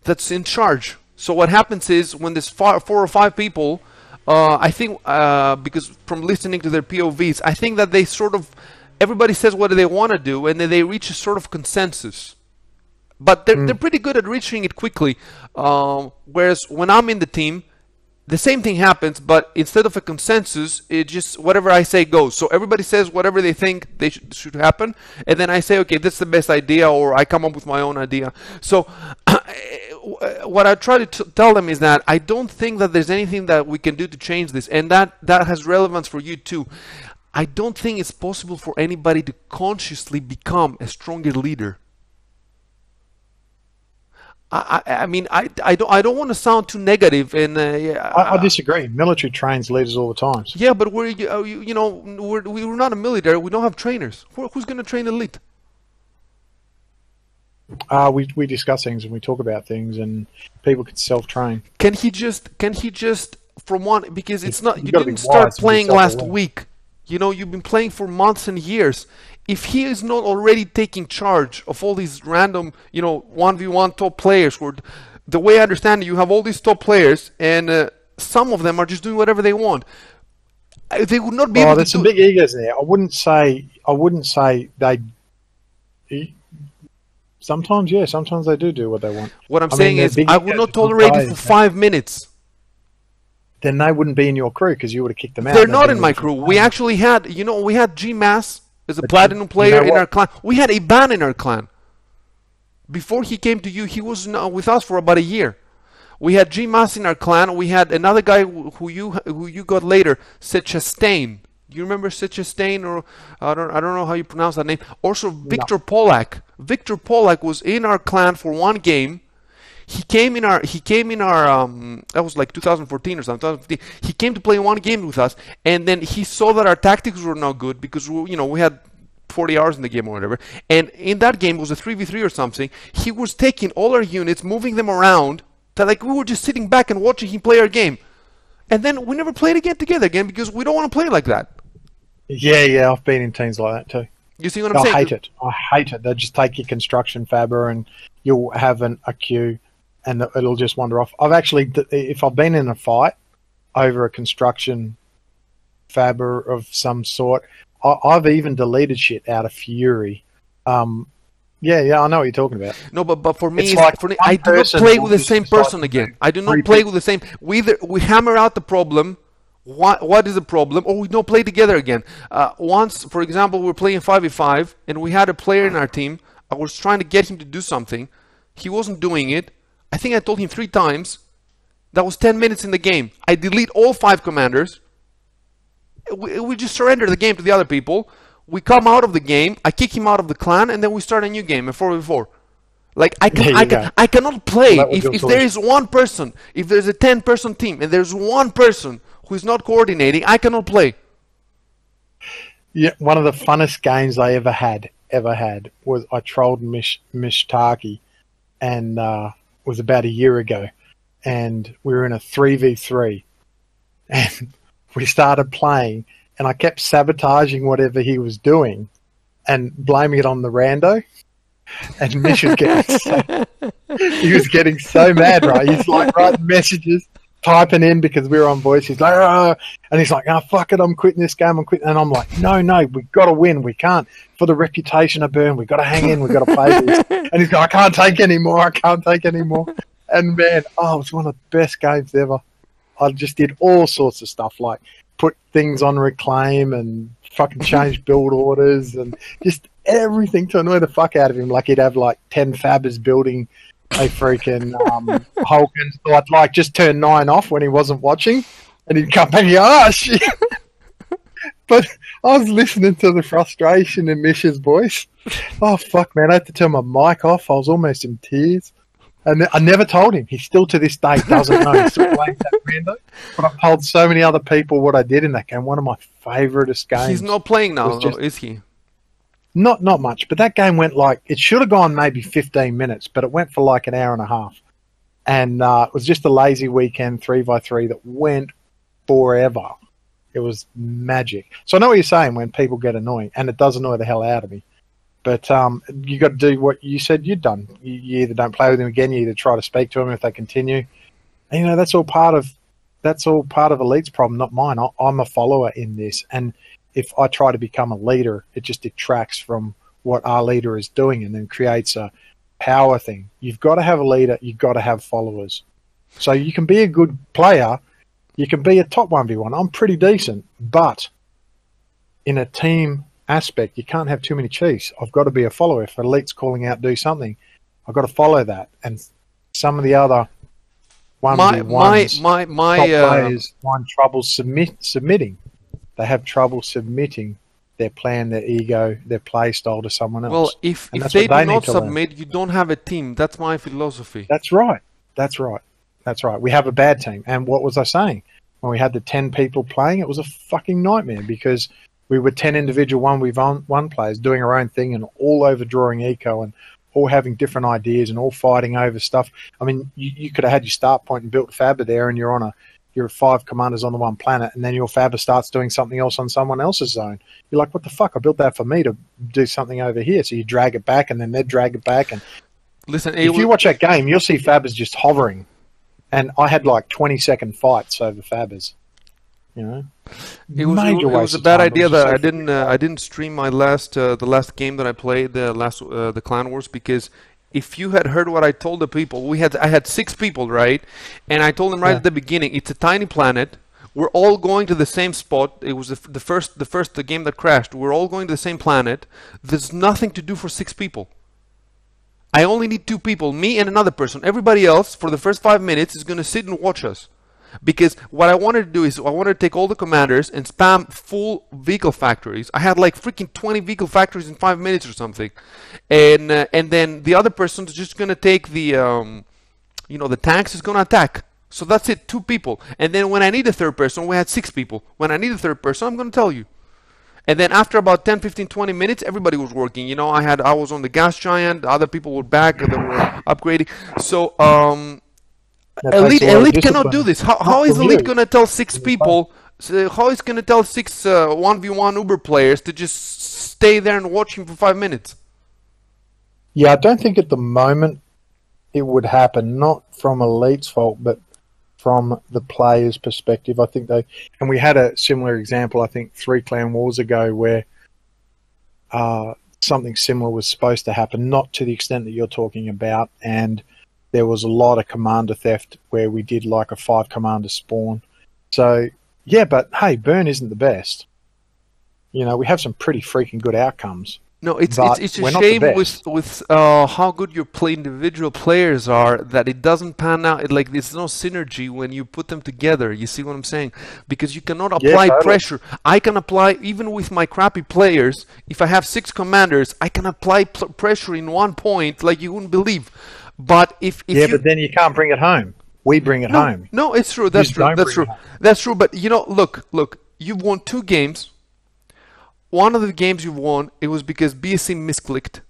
that's in charge. So what happens is when there's four, four or five people, uh, I think uh, because from listening to their POVs, I think that they sort of everybody says what they want to do, and then they reach a sort of consensus. But they're mm. they're pretty good at reaching it quickly. Uh, whereas when I'm in the team, the same thing happens, but instead of a consensus, it just whatever I say goes. So everybody says whatever they think they sh- should happen, and then I say, okay, that's the best idea, or I come up with my own idea. So (clears throat) what I try to t- tell them is that I don't think that there's anything that we can do to change this, and that that has relevance for you too. I don't think it's possible for anybody to consciously become a stronger leader. I, I, mean, I, I don't, I don't want to sound too negative, and uh, yeah, I, I disagree. Military trains leaders all the time. So yeah, but we're, you, uh, you know, we're, we're not a military. We don't have trainers. Who's going to train elite? uh, we we discuss things and we talk about things, and people can self train. Can he just, can he just, from one, because it's not, You didn't start wise to be playing last week. You know, you've been playing for months and years. If he is not already taking charge of all these random, you know, 1v1 top players, who are, the way I understand it, you have all these top players, and uh, some of them are just doing whatever they want. Uh, They would not be Oh, able there's to some big egos there. I wouldn't say. I wouldn't say they. Sometimes, yeah. Sometimes they do do what they want. What I'm I saying they're is, I would not tolerate it for five minutes. Then they wouldn't be in your crew because you would have kicked them out. They're not in my crew. We actually had, you know, we had G Mass as a platinum player in our clan. We had a ban in our clan. Before he came to you, he was with us for about a year. We had G Mass in our clan. We had another guy who you who you got later, Sechastain. Do you remember Sechastain or I don't I don't know how you pronounce that name. Also Victor Polak. Victor Polak was in our clan for one game. He came in our he came in our um that was like 2014 or something 2015. He came to play one game with us and then he saw that our tactics were not good because we, you know we had 40 hours in the game or whatever. And in that game it was a 3v3 or something. He was taking all our units, moving them around that like we were just sitting back and watching him play our game. And then we never played again together again because we don't want to play like that. Yeah, yeah. I've been in teams like that too. You see what I'm I saying? I hate it. I hate it. They just take your construction fabber and you'll have an, a queue and it'll just wander off. I've actually, if I've been in a fight over a construction fabber of some sort, I, I've even deleted shit out of fury. Um, yeah, yeah, I know what you're talking about. No, but but for me, It's it's like for me, I do not play with the same person again. I do not play people. with the same. We either we hammer out the problem. What what is the problem, or we don't play together again. Uh, once, for example, we're playing five v five, and we had a player in our team. I was trying to get him to do something. He wasn't doing it. I think I told him three times. That was ten minutes in the game. I delete all five commanders. We, we just surrender the game to the other people. We come out of the game. I kick him out of the clan, and then we start a new game, a four v four. Like I can, I, go. can, I cannot play was if, if there is one person, if there's a ten person team, and there's one person who is not coordinating, I cannot play. Yeah, one of the funnest games I ever had, ever had, was I trolled Mish Mishtaki, and uh, was about a year ago, and we were in a three v three, and (laughs) we started playing, and I kept sabotaging whatever he was doing, and blaming it on the rando, and Mish was getting (laughs) so, he was getting so mad, right? He's like writing messages. Typing in because we were on voice, he's like, "Ah," and he's like, "Oh fuck it, I'm quitting this game. I'm quitting." And I'm like, "No, no, we've got to win. We can't for the reputation of Burn. we've got to hang in. We've got to play this." (laughs) And he's like, "I can't take anymore. I can't take anymore. And man, oh, it was one of the best games ever. I just did all sorts of stuff like put things on reclaim and fucking change (laughs) build orders and just everything to annoy the fuck out of him. Like he'd have like ten fabbers building a freaking um, Holkins. So I'd like just turn nine off when he wasn't watching, and he'd come back and go, "Oh shit!" (laughs) but I was listening to the frustration in Mish's voice. Oh fuck, man! I had to turn my mic off. I was almost in tears. And I never told him. He still to this day doesn't know. He's still that rando. But I've told so many other people what I did in that game. One of my favouriteest games. He's not playing now, was just- is he? Not not much, but that game went like it should have gone maybe 15 minutes, but it went for like an hour and a half, and uh, it was just a lazy weekend three by three that went forever. It was magic. So I know what you're saying when people get annoying, and it does annoy the hell out of me. But um, you got to do what you said you'd done. You, you either don't play with them again, you either try to speak to them if they continue. And, you know that's all part of that's all part of Elite's problem, not mine. I, I'm a follower in this, and if I try to become a leader, it just detracts from what our leader is doing and then creates a power thing. You've got to have a leader, you've got to have followers. So you can be a good player, you can be a top 1v1. I'm pretty decent, but in a team aspect, you can't have too many chiefs. I've got to be a follower. If Elite's calling out, do something, I've got to follow that. And some of the other My 1v1s, my my top my uh, players find trouble submit, submitting. They have trouble submitting their plan, their ego, their play style to someone else. Well, if, And if they they do not to learn. submit, you don't have a team. That's my philosophy. That's right. That's right. That's right. We have a bad team. And what was I saying? When we had the 10 people playing, it was a fucking nightmare because we were 10 individual one we one, one players doing our own thing and all overdrawing eco and all having different ideas and all fighting over stuff. I mean, you, you could have had your start point and built Fabber there and you're on a you're five commanders on the one planet and then your Fabber starts doing something else on someone else's zone. You're like, what the fuck? I built that for me to do something over here. So you drag it back and then they drag it back and Listen, if you watch that game, you'll see Fabbers just hovering, and I had like twenty second fights over Fabbers. You know, It was, it was a bad. Idea that I didn't uh, I didn't stream my last uh, the last game that I played the last uh, the Clan Wars because if you had heard what I told the people we had I had six people right and I told them right Yeah. at the beginning it's a tiny planet we're all going to the same spot it was the, f- the first the first the game that crashed we're all going to the same planet there's nothing to do for six people I only need two people, me and another person. Everybody else, for the first five minutes, is going to sit and watch us. Because what I wanted to do is I wanted to take all the commanders and spam full vehicle factories. I had like freaking 20 vehicle factories in five minutes or something, and uh, and then the other person's just going to take the um, you know the tanks is to attack. So that's it, two people. And then when I need a third person, we had six people. When I need a third person, I'm to tell you. And then after about 10, 15, 20 minutes, everybody was working. You know, I had I was on the gas giant. Other people were back. They were upgrading. So um, elite elite cannot do this. How, how is elite gonna tell six people? So how is gonna tell six uh, one v one Uber players to just stay there and watch him for five minutes? Yeah, I don't think at the moment it would happen. Not from Elite's fault, but from the players' perspective. I think they, and we had a similar example. I think three clan wars ago where uh, something similar was supposed to happen, not to the extent that you're talking about, and there was a lot of commander theft where we did like a five commander spawn. So yeah, but hey, burn isn't the best. You know, we have some pretty freaking good outcomes. No, it's it's, it's a we're not the shame with with uh, how good your play individual players are that it doesn't pan out. It, like there's no synergy when you put them together. You see what I'm saying? Because you cannot apply pressure. I can apply even with my crappy players. If I have six commanders, I can apply pl- pressure in one point like you wouldn't believe. But if if yeah, you but then you can't bring it home. We bring it no, home. No, it's true. That's true. That's true. That's true. But you know, look, look. You've won two games. One of the games you've won, it was because BSE misclicked.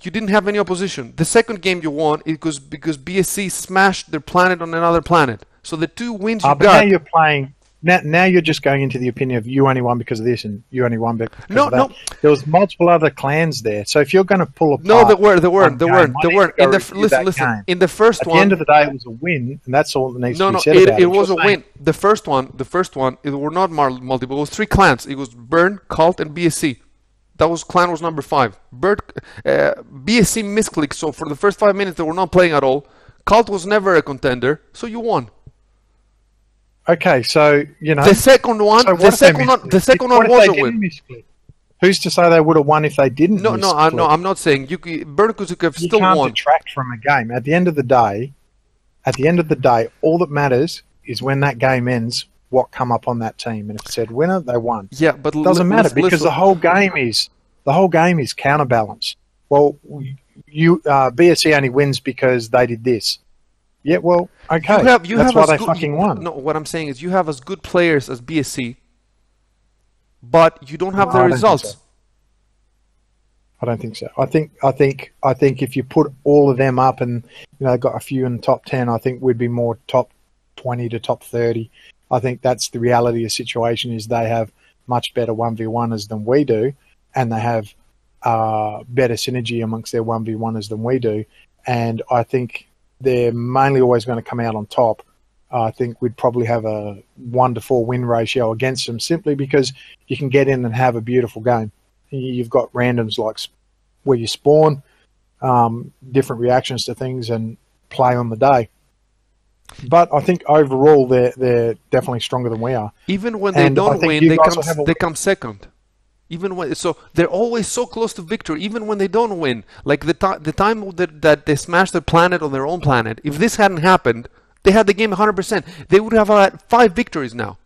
You didn't have any opposition. The second game you won, it was because BSE smashed their planet on another planet. So the two wins you Uh, but now you're playing. Now, now you're just going into the opinion of you only won because of this and you only won because No, of that. no. There was multiple other clans there. So if you're going to pull apart, No, there were, there weren't, there weren't, there weren't. In the f- listen, listen. game. In the first At one, the end of the day, it was a win, and that's all that needs No, to be no, said it, about it it. was a you're win. The first one, the first one, it were not mar- multiple. It was three clans. It was Burn, Cult, and BSE. That was clan was number five. Bird, uh, BSE misclicked. So for the first five minutes, they were not playing at all. Cult was never a contender, so you won. Okay, so you know The second one, so the second one, the second one was a win. Who's to say they would have won if they didn't? No, no, I, no. I'm not saying you. could have you still can't won. detract from a game. At the end of the day, at the end of the day, all that matters is when that game ends, what come up on that team. And if it said winner, they won. Yeah, but It doesn't li- matter listen- because the whole game is the whole game is counterbalance. Well, you uh, BSE only wins because they did this. Yeah, well, okay. You have, you That's have why they good, fucking won. No, what I'm saying is you have as good players as BSE, but you don't have No, the I don't results. so. I don't think so. I think I think I think if you put all of them up and you know got a few in the top ten, I think we'd be more top twenty to top thirty. I think that's the reality of the situation is they have much better one v oneers than we do, and they have uh, better synergy amongst their one v oneers than we do. And I think they're mainly always going to come out on top. I think we'd probably have a one to four win ratio against them simply because you can get in and have a beautiful game. You've got randoms like where you spawn, um, different reactions to things, and play on the day. But I think overall they're they're definitely stronger than we are. Even when they And don't win, they come a- they come second. Even when so they're always so close to victory. Even when they don't win, like the time the time that that they smashed their planet on their own planet. If this hadn't happened, they had the game 100. percent They would have had five victories now,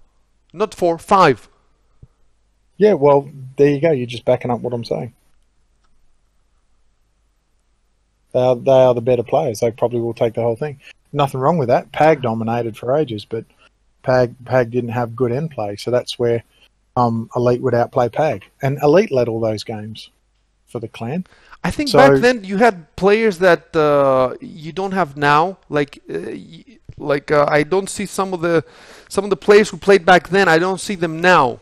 not four, five. Yeah, well, there you go. You're just backing up what I'm saying. They are, they are the better players. They probably will take the whole thing. Nothing wrong with that. Pag dominated for ages, but Pag Pag didn't have good end play, so that's where um, Elite would outplay Pag, and Elite led all those games for the clan. I think So- back then you had players that uh, you don't have now. Like, uh, like uh, I don't see some of the some of the players who played back then. I don't see them now.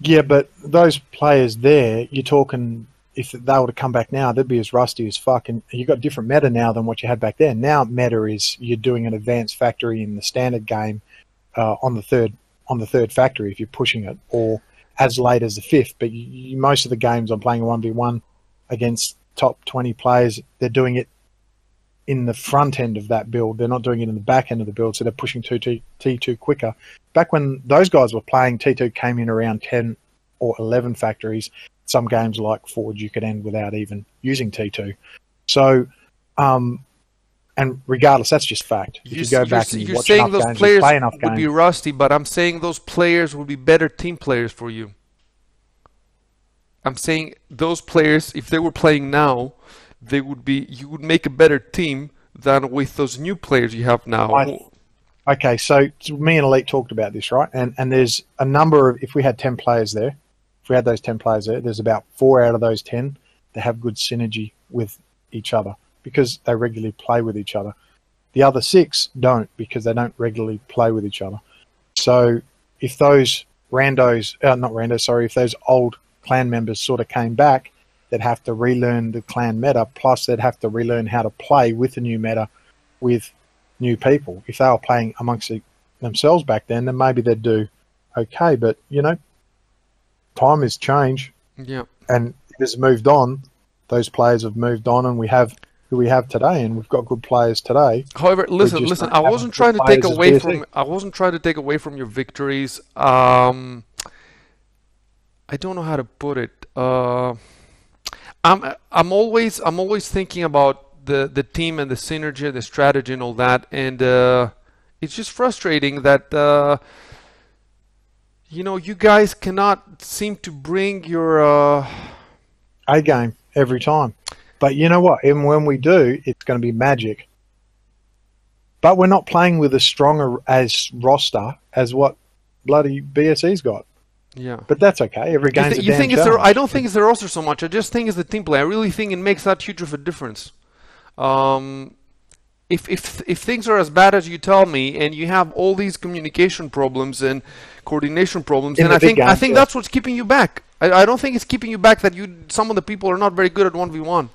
Yeah, but those players there, you're talking if they were to come back now, they'd be as rusty as fuck. And you got different meta now than what you had back then. Now meta is you're doing an advanced factory in the standard game uh, on the third on the third factory if you're pushing it, or as late as the fifth. But you, most of the games I'm playing one v one against top twenty players, they're doing it in the front end of that build. They're not doing it in the back end of the build, so they're pushing two T two quicker back when those guys were playing, T2 came in around 10 or 11 factories. Some games like Forge, you could end without even using T2. So, um, and regardless, that's just fact. If you, s- go you're back and you you're watch saying enough those games, you players play enough would be rusty, but I'm saying those players would be better team players for you. I'm saying those players, if they were playing now, they would be. You would make a better team than with those new players you have now. I- Okay, so me and Elite talked about this, right? And and there's a number of if we had ten players there, if we had those ten players there, there's about four out of those ten that have good synergy with each other because they regularly play with each other. The other six don't because they don't regularly play with each other. So if those randos, uh, not randos, sorry, if those old clan members sort of came back, they'd have to relearn the clan meta. Plus, they'd have to relearn how to play with the new meta with new people. If they were playing amongst themselves back then, then maybe they'd do okay. But you know, time has changed, yeah. and it has moved on. Those players have moved on, and we have who we have today, and we've got good players today. However, listen, listen. I wasn't trying to take away from. I wasn't trying to take away from your victories. Um, I don't know how to put it. Uh, I'm. I'm always. I'm always thinking about the the team and the synergy, the strategy, and all that. And uh, it's just frustrating that. Uh, you know, you guys cannot seem to bring your. Uh, A game every time, but you know what? Even when we do, it's going to be magic. But we're not playing with as strong as roster as what bloody BSE's got. yeah. But that's okay. Every game's a you think it's the. I don't think it's the roster so much. I just think it's the team play. I really think it makes that huge of a difference. Um, if if if things are as bad as you tell me, and you have all these communication problems and coordination problems, In then the I think I think yeah. that's what's keeping you back. I, I don't think it's keeping you back that you some of the people are not very good at one v one.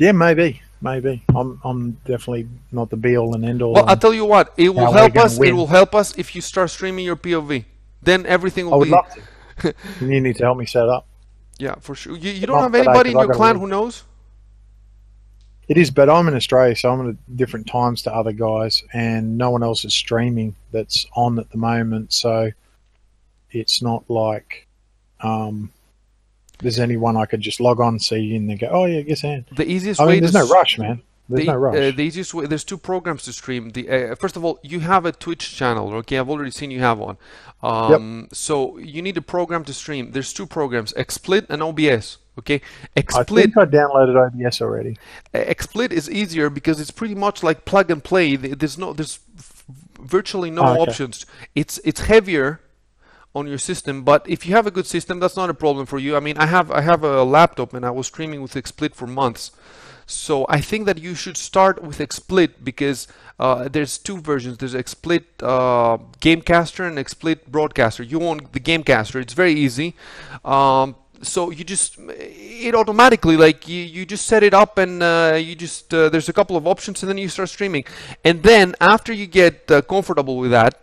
Yeah, maybe, maybe. I'm, I'm definitely not the be all and end all. Well, I'll tell you what, it will help us. It will help us if you start streaming your POV. Then everything will I would be love to. (laughs) you need to help me set up. yeah for sure. You, you don't have anybody in 'cause I your clan who knows. It is, but I'm in Australia, so I'm at different times to other guys, and no one else is streaming that's on at the moment. So it's not like um, there's anyone I could just log on, see, and then go, "Oh yeah, guess in." The easiest I way mean, there's no rush, man. There's the, no rush. Uh, the easiest way. There's two programs to stream. The uh, first of all, you have a Twitch channel. Okay, I've already seen you have one. Um, So you need a program to stream. There's two programs: XSplit and OBS. Okay, XSplit. I think I downloaded OBS already. uh, XSplit is easier because it's pretty much like plug and play. There's no. There's virtually no Oh, okay. options. It's it's heavier on your system, but if you have a good system, that's not a problem for you. I mean, I have I have a laptop and I was streaming with XSplit for months. So I think that you should start with XSplit because uh, there's two versions. There's XSplit uh, Gamecaster and XSplit Broadcaster. You want the Gamecaster. It's very easy. Um, so you just it automatically like you, you just set it up and uh, you just uh, there's a couple of options and then you start streaming. And then after you get uh, comfortable with that,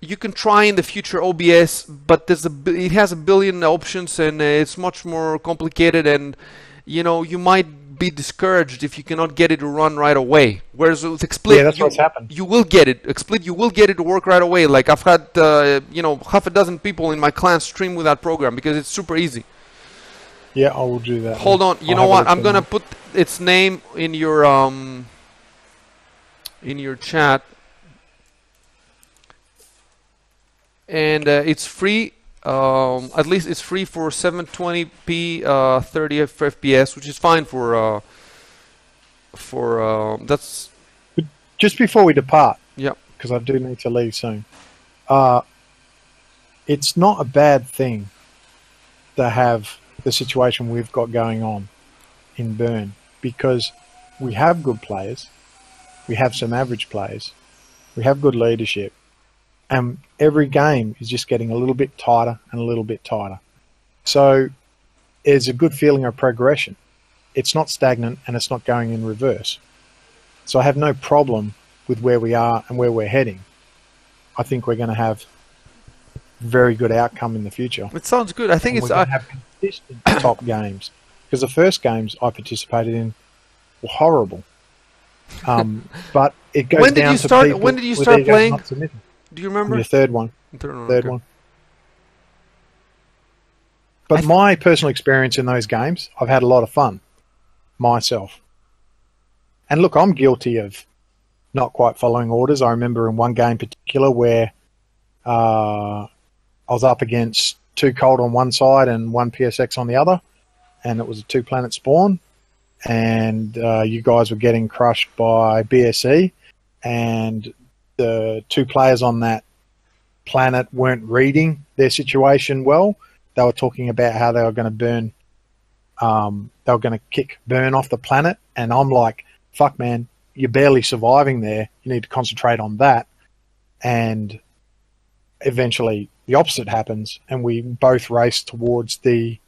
you can try in the future OBS, but there's a it has a billion options and uh, it's much more complicated and you know you might be discouraged if you cannot get it to run right away. Whereas with XSplit, Yeah, that's you, what's happened. you will get it. XSplit, you will get it to work right away. Like I've had uh, you know half a dozen people in my clan stream with that program because it's super easy. Yeah, I will do that. Hold on, you I'll know what? I'm gonna put its name in your um in your chat. And uh, it's free. Um, at least it's free for 720p, uh, 30 FPS, which is fine for uh, for uh, that's Just before we depart, yeah. because I do need to leave soon. Uh, it's not a bad thing to have the situation we've got going on in Burn because we have good players, we have some average players, we have good leadership, and every game is just getting a little bit tighter and a little bit tighter. So there's a good feeling of progression. It's not stagnant and it's not going in reverse. So I have no problem with where we are and where we're heading. I think we're going to have very good outcome in the future. It sounds good. I think And it's to have consistent (coughs) top games because the first games I participated in were horrible. Um, (laughs) but it goes When did down you to start- people when did you start playing? Not submitting. do you remember? Your third one, Third one. third okay. one. But I- my personal experience in those games, I've had a lot of fun myself. And look, I'm guilty of not quite following orders. I remember in one game in particular where uh, I was up against two cold on one side and one PSX on the other, and it was a two planet spawn. And uh, you guys were getting crushed by BSE, and the two players on that planet weren't reading their situation well. They were talking about how they were going to burn, um, they were going to kick burn off the planet, and I'm like, "Fuck, man, you're barely surviving there. You need to concentrate on that." And eventually, the opposite happens, and we both race towards the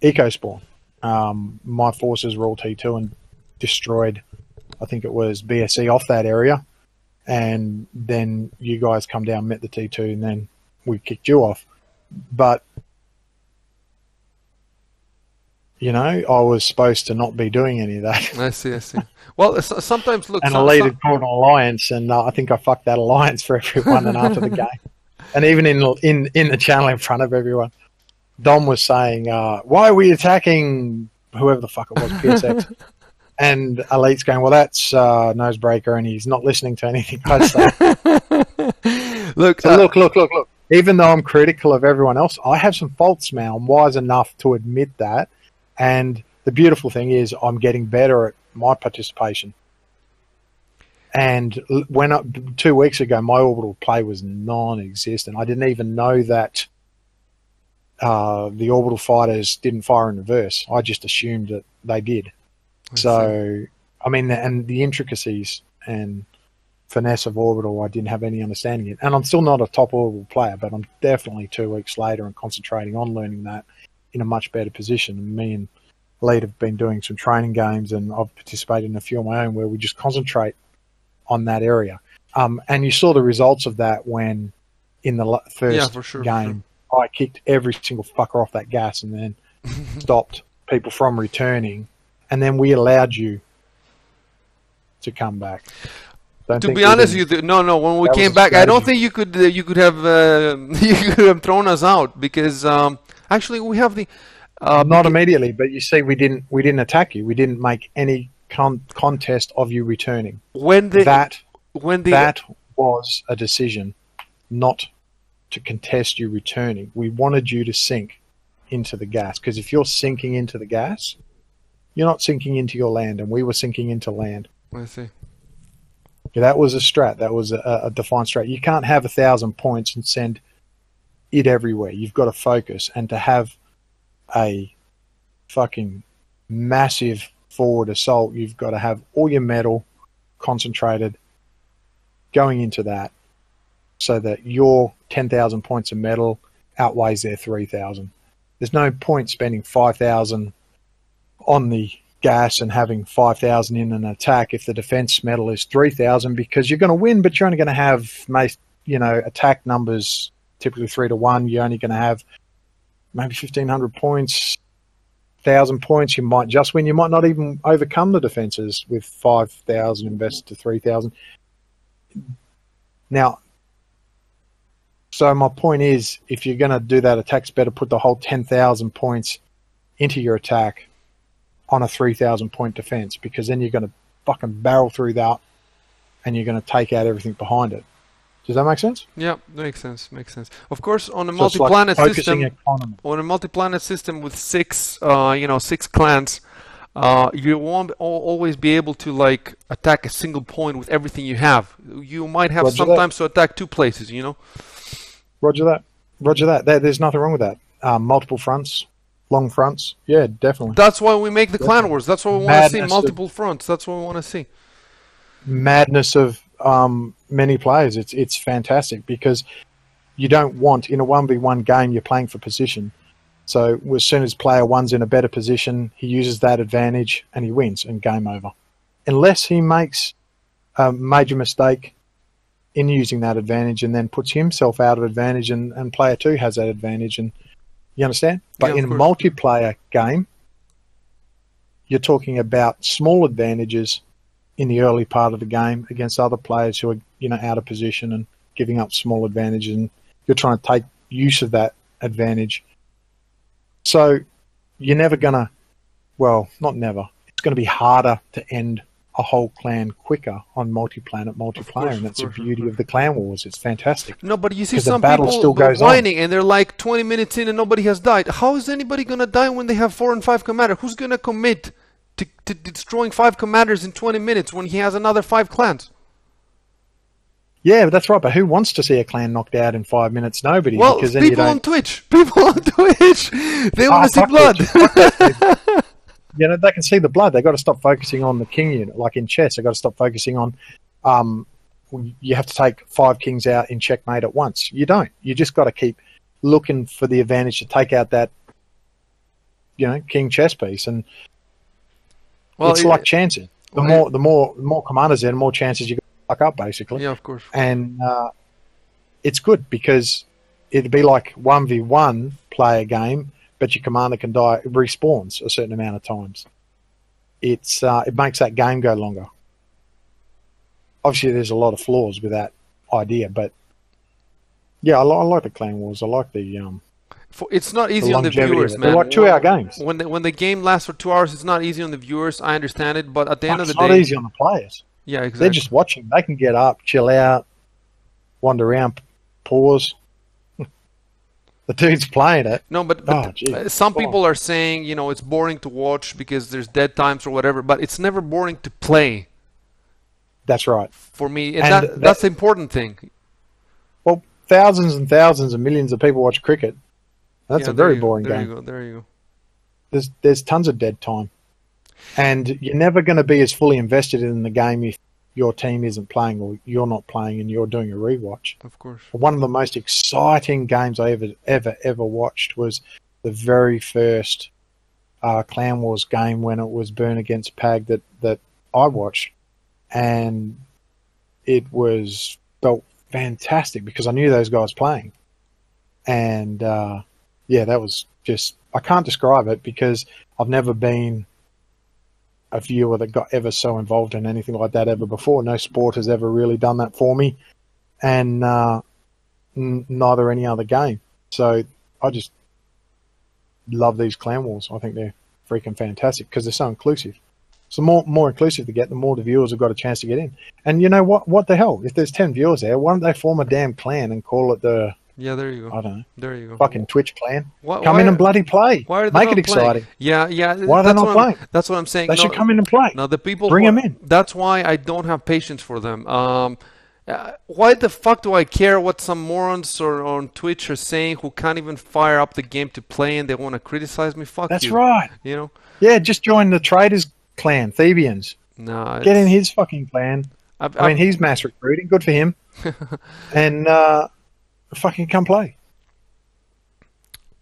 eco spawn. Um, my forces were all T2 and destroyed. I think it was BSE off that area, and then you guys come down, met the T2, and then we kicked you off. But you know, I was supposed to not be doing any of that. I see. I see. Well, sometimes look. and some- a leader some- called an alliance, and uh, I think I fucked that alliance for everyone. and after the game, (laughs) and even in in in the channel in front of everyone, Dom was saying, uh, "Why are we attacking whoever the fuck it was, PSX?" (laughs) and Elite's going, "Well, that's uh, Nosebreaker, and he's not listening to anything I say." (laughs) look, So uh, look, look, look, look. Even though I'm critical of everyone else, I have some faults now. I'm wise enough to admit that. And the beautiful thing is, I'm getting better at my participation. And when I, two weeks ago, my orbital play was non-existent. I didn't even know that uh, the orbital fighters didn't fire in reverse. I just assumed that they did. I see. So, I mean, and the intricacies and finesse of orbital, I didn't have any understanding of. And I'm still not a top orbital player, but I'm definitely two weeks later and concentrating on learning that in a much better position. And me and Lead have been doing some training games, and I've participated in a few of my own where we just concentrate on that area. Um, and you saw the results of that when in the first Yeah, sure, game, I kicked every single fucker off that gas and then (laughs) stopped people from returning, and then we allowed you to come back. Don't to be honest, with you no, no. When we came back, I don't think you could uh, you could have uh, (laughs) you could have thrown us out because um, actually we have the uh, not immediately, but you see, we didn't we didn't attack you. We didn't make any con- contest of you returning. when the that when the that was a decision, not to contest you returning. We wanted you to sink into the gas because if you're sinking into the gas, you're not sinking into your land, and we were sinking into land. I see. Yeah, that was a strat. That was a, a defined strat. You can't have a thousand points and send it everywhere. You've got to focus and to have a fucking massive forward assault. You've got to have all your metal concentrated going into that, so that your ten thousand points of metal outweighs their three thousand. There's no point spending five thousand on the gas and having 5,000 in an attack if the defense metal is 3,000 because you're going to win, but you're only going to have, you know, attack numbers typically 3 to 1. You're only going to have maybe 1,500 points, 1,000 points. You might just win. You might not even overcome the defenses with 5,000 invested to 3,000. Now, so my point is, if you're going to do that attack, it's better put the whole 10,000 points into your attack on a 3,000 point defense because then you're going to fucking barrel through that and you're going to take out everything behind it. Does that make sense? Yeah, makes sense. Makes sense. Of course, on a So multi-planet focusing system, economy. on a multi-planet system with six, uh, you know, six clans, uh, you won't always be able to like attack a single point with everything you have. You might have Roger that. sometimes to attack two places. You know. Roger that. Roger that. There, there's nothing wrong with that. Um, multiple fronts, long fronts. Yeah, definitely. That's why we make the clan wars. That's what we want to see. Madness of- Multiple fronts. That's what we want to see. Madness of um, many players. It's it's fantastic because you don't want in a one v one game you're playing for position. So as soon as player one's in a better position, he uses that advantage and he wins and game over. Unless he makes a major mistake in using that advantage and then puts himself out of advantage and, and player two has that advantage and you understand? But Yeah, in a multiplayer game, you're talking about small advantages in the early part of the game against other players who are, you know, out of position and giving up small advantages and you're trying to take use of that advantage. So you're never gonna well, not never. It's gonna be harder to end a whole clan quicker on multi-planet multiplayer, and that's the beauty of the clan wars. It's fantastic. No, but you see some battle people still goes on. whining and they're like 20 minutes in and nobody has died. How is anybody gonna die when they have four and five commander? Who's gonna commit to, to destroying five commanders in 20 minutes when he has another five clans? Yeah, that's right. But who wants to see a clan knocked out in five minutes? Nobody. Well, because people on Twitch, (laughs) people on Twitch, they Ah, want to see blood. (laughs) Twitch, fuck that, dude. you know, they can see the blood. They got to stop focusing on the king unit, like in chess. They got to stop focusing on. Um, you have to take five kings out in checkmate at once. You don't. You just got to keep looking for the advantage to take out that, you know, king chess piece, and well, it's it- like chancing. The well, more, the more, the more commanders there, the more chances you got fuck up, basically yeah, of course. and uh, it's good because it'd be like one v one player game, but your commander can die respawns a certain amount of times. It's uh, it makes that game go longer. Obviously, there's a lot of flaws with that idea, but yeah, I, li- I like the clan wars. I like the um, For, it's not easy on the viewers, man. They're like two-hour games. When the, when the game lasts for two hours, it's not easy on the viewers. I understand it, but at the end of the day, it's not easy on the players. yeah, exactly. They're just watching. They can get up, chill out, wander around, pause. The dude's playing it. No, but, but Oh, uh, some people are saying, you know, it's boring to watch because there's dead times or whatever, but it's never boring to play That's right. for me. And, And that, that- that's the important thing. Well, thousands and thousands and millions of people watch cricket. That's Yeah, a very you boring there game. you go. There you go. There's there's tons of dead time, and you're never going to be as fully invested in the game if your team isn't playing or you're not playing and you're doing a rewatch. Of course. One of the most exciting games I ever ever ever watched was the very first uh, Clan Wars game when it was Burn Against Pag that that I watched, and it was felt fantastic because I knew those guys playing, and uh, yeah, that was just I can't describe it because I've never been a viewer that got ever so involved in anything like that ever before. No sport has ever really done that for me, and uh, n- neither any other game. So I just love these clan wars. I think they're freaking fantastic because they're so inclusive. So more more inclusive to get, the more the viewers have got a chance to get in. And you know what? What the hell? If there's ten viewers there, why don't they form a damn clan and call it the Yeah, there you go. I don't know There you go. fucking Twitch clan? Why, Come why, in and bloody play. why are they Make it playing? exciting. Yeah, yeah. Why are they that's not what I'm- playing? That's what I'm saying. They No, should come in and play. No, the people Bring who 'em are- in. That's why I don't have patience for them. Um, uh, why the fuck do I care what some morons or on Twitch are saying who can't even fire up the game to play and they want to criticize me? Fuck That's you. right. You know? Yeah, just join the traders clan, Thebians. No. Get in his fucking clan. I've- I mean, I've- he's mass recruiting. Good for him. (laughs) and uh, fucking come play.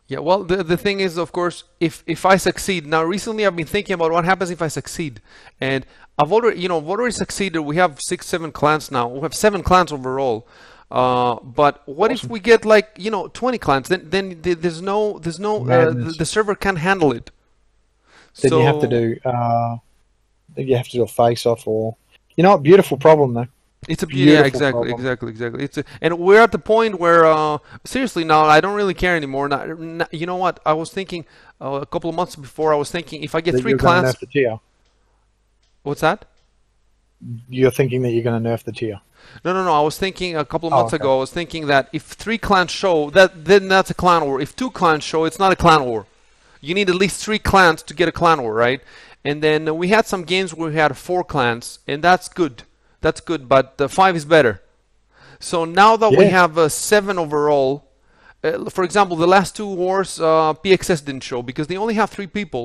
Yeah, well, the the thing is, of course, if if I succeed now, recently I've been thinking about what happens if I succeed, and I've already, you know, I've already succeeded. We have six, seven clans now. We have seven clans overall. Uh, but what if we get like you know 20 clans? Then then there's no there's no uh, the, the server can't handle it. Then so, you have to do. Uh, you have to do a face off, or you know, what? beautiful problem though. It's a yeah, Beautiful exactly, problem. exactly, exactly. It's a, and we're at the point where uh, seriously now I don't really care anymore. Not, not- you know what? I was thinking uh, a couple of months before. I was thinking if I get that three clans, what's that? you're thinking that you're going to nerf the Tyr. No, no, no. I was thinking a couple of Oh, months okay. ago. I was thinking that if three clans show, that then that's a clan war. If two clans show, it's not a clan war. You need at least three clans to get a clan war, right? And then we had some games where we had four clans, and that's good. That's good, but uh, five is better. So now that we Yeah. have uh, seven overall, uh, for example, the last two wars, uh, PXS didn't show because they only have three people.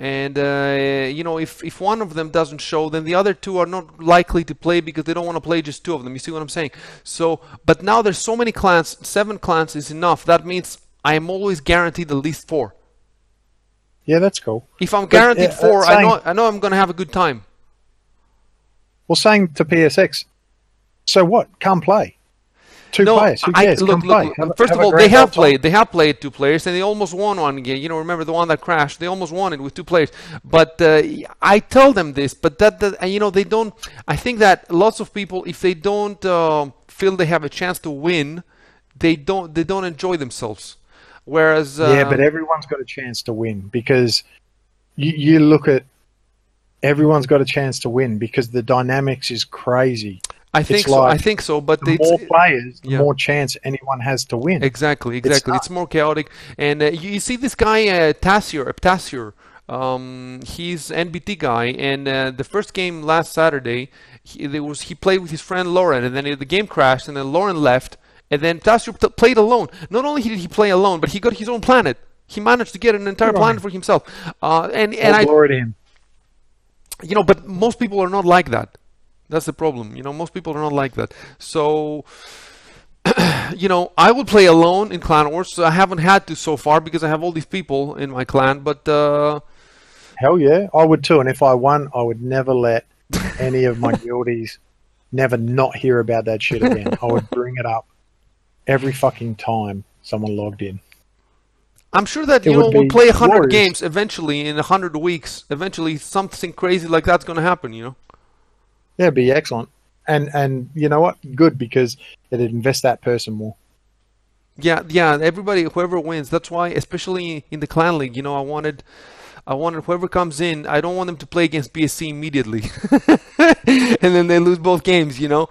And uh, you know, if if one of them doesn't show, then the other two are not likely to play because they don't want to play just two of them. You see what I'm saying? So, but now there's so many clans. Seven clans is enough. That means I am always guaranteed at least four. Yeah, that's cool. If I'm But, guaranteed uh, four, I saying- know I know I'm gonna have a good time. Well, saying to PSX, so what? Come play. Two no, players. Who I, cares? look, Come play. look, Have first have of all, they have old time. played. They have played two players, and they almost won one game. You know, remember the one that crashed? They almost won it with two players. But uh, I tell them this, but that, that and, you know, they don't. I think that lots of people, if they don't uh, feel they have a chance to win, they don't. They don't enjoy themselves. Whereas, uh, yeah, but everyone's got a chance to win because you, you look at everyone's got a chance to win because the dynamics is crazy. I think it's so. I think so. But The more players, the yeah. more chance anyone has to win. Exactly, exactly. It's, not- more chaotic, and uh, you, you see this guy uh, Tassier, Tassier. Um, he's NBT guy, and uh, the first game last Saturday, he, there was he played with his friend Lauren, and then the game crashed, and then Lauren left, and then Tassier p- played alone. Not only did he play alone, but he got his own planet. He managed to get an entire planet for himself. Uh, and and I, glory to him. You know, but most people are not like that. That's the problem. You know, most people are not like that. So, (clears throat) you know, I would play alone in Clan Wars. I haven't had to so far because I have all these people in my clan. But uh, Hell yeah, I would too. And if I won, I would never let any of my (laughs) guildies never not hear about that shit again. I would bring it up every fucking time someone logged in. I'm sure that It you know we'll play hundred glorious. games eventually in hundred weeks. Eventually, something crazy like that's going to happen. You know. Yeah, it'd be excellent. And and you know what? Good because it'd invest that person more. Yeah, yeah. Everybody, whoever wins. That's why, especially in the clan league, you know, I wanted, I wanted whoever comes in. I don't want them to play against BSE immediately, (laughs) and then they lose both games. You know,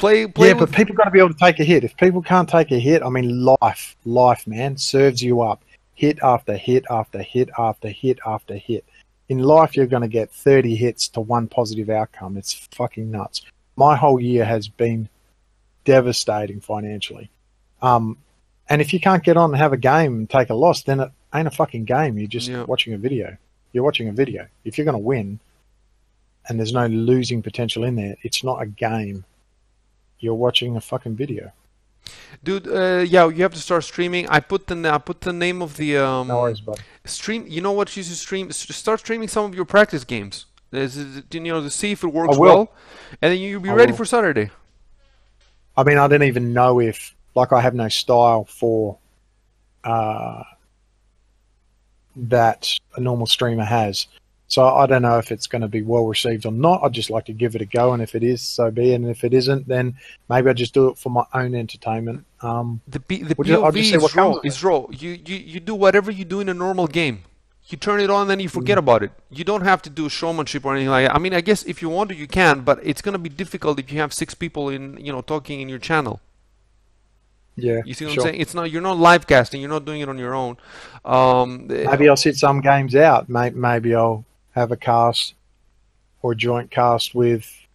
play, play. yeah, with, but people got to be able to take a hit. If people can't take a hit, I mean, life, life, man, serves you up. Hit after hit after hit after hit after hit. In life, you're going to get 30 hits to one positive outcome. It's fucking nuts. My whole year has been devastating financially. Um, and if you can't get on and have a game and take a loss, then it ain't a fucking game. You're just watching a video. You're watching a video. If you're going to win and there's no losing potential in there, it's not a game. You're watching a fucking video. dude. Uh, yeah, you have to start streaming. I put the I put the name of the um, No worries, stream. You know what you should stream? Start streaming some of your practice games. There's, you know, to see if it works well, and then you'll be I ready will. for Saturday. I mean, I don't even know if, like, I have no style for uh, that a normal streamer has. So I don't know if it's going to be well received or not. I'd just like to give it a go, and if it is, so be it. And if it isn't, then maybe I just do it for my own entertainment. Um, The P- the POV just is raw. Is raw. You, you you do whatever you do in a normal game. You turn it on, and then you forget Mm. about it. You don't have to do showmanship or anything like that. I mean, I guess if you want to, you can, but it's gonna be difficult if you have six people in, you know, talking in your channel. yeah, You see what sure. I'm saying? It's not you're not live casting. You're not doing it on your own. Um, Maybe I'll sit some games out. Maybe I'll have a cast or joint cast with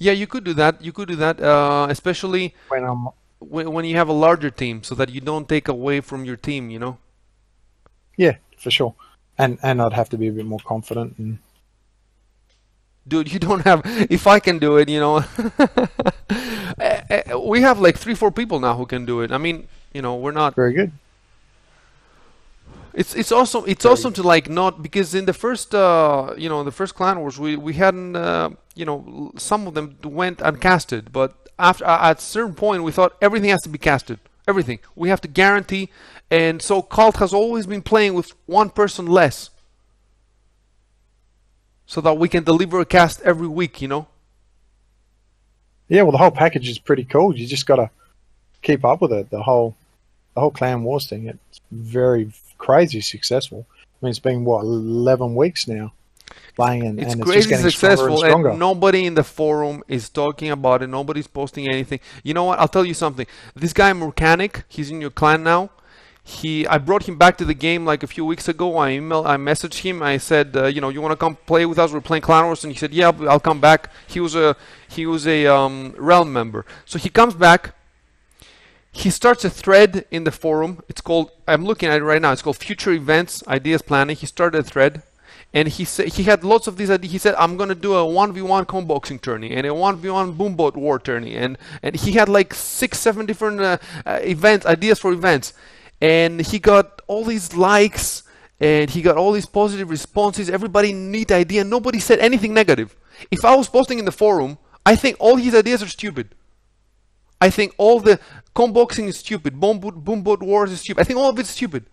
yeah, you could do that. You could do that, uh, especially when I'm. when, when you have a larger team, so that you don't take away from your team. You know. Yeah, for sure. And and I'd have to be a bit more confident and dude you don't have (laughs) if i can do it you know (laughs) Eh, eh, we have like three four people now who can do it i mean you know we're not very good. It's it's awesome it's awesome to like not because in the first uh you know the first clan wars we we hadn't uh, you know some of them went uncasted but after at a certain point we thought everything has to be casted everything we have to guarantee and so cult has always been playing with one person less so that we can deliver a cast every week you know Yeah, well, the whole package is pretty cool. You just got to keep up with it. The whole, the whole Clan Wars thing. It's very crazy successful. I mean, it's been what eleven weeks now. playing, and It's and it's just crazy getting successful, and and nobody in the forum is talking about it. Nobody's posting anything. You know what? I'll tell you something. This guy Mechanic, he's in your clan now. He, I brought him back to the game like a few weeks ago. I email, I messaged him. I said, uh, you know, you want to come play with us? We're playing Clan Wars, and he said, yeah, I'll I'll come back. He was a, he was a um, realm member. So he comes back. He starts a thread in the forum. It's called, I'm looking at it right now. It's called Future Events Ideas Planning. He started a thread and he said he had lots of these ideas. He said, "I'm gonna do a one v one comboxing tourney and a one v one boomboat war tourney," and and he had like six, seven different uh, uh, events, ideas for events, and he got all these likes and he got all these positive responses. Everybody neat idea. Nobody said anything negative. If I was posting in the forum, I think all his ideas are stupid. I think all the comboxing is stupid. Boomboat, boomboat wars is stupid. I think all of it's stupid.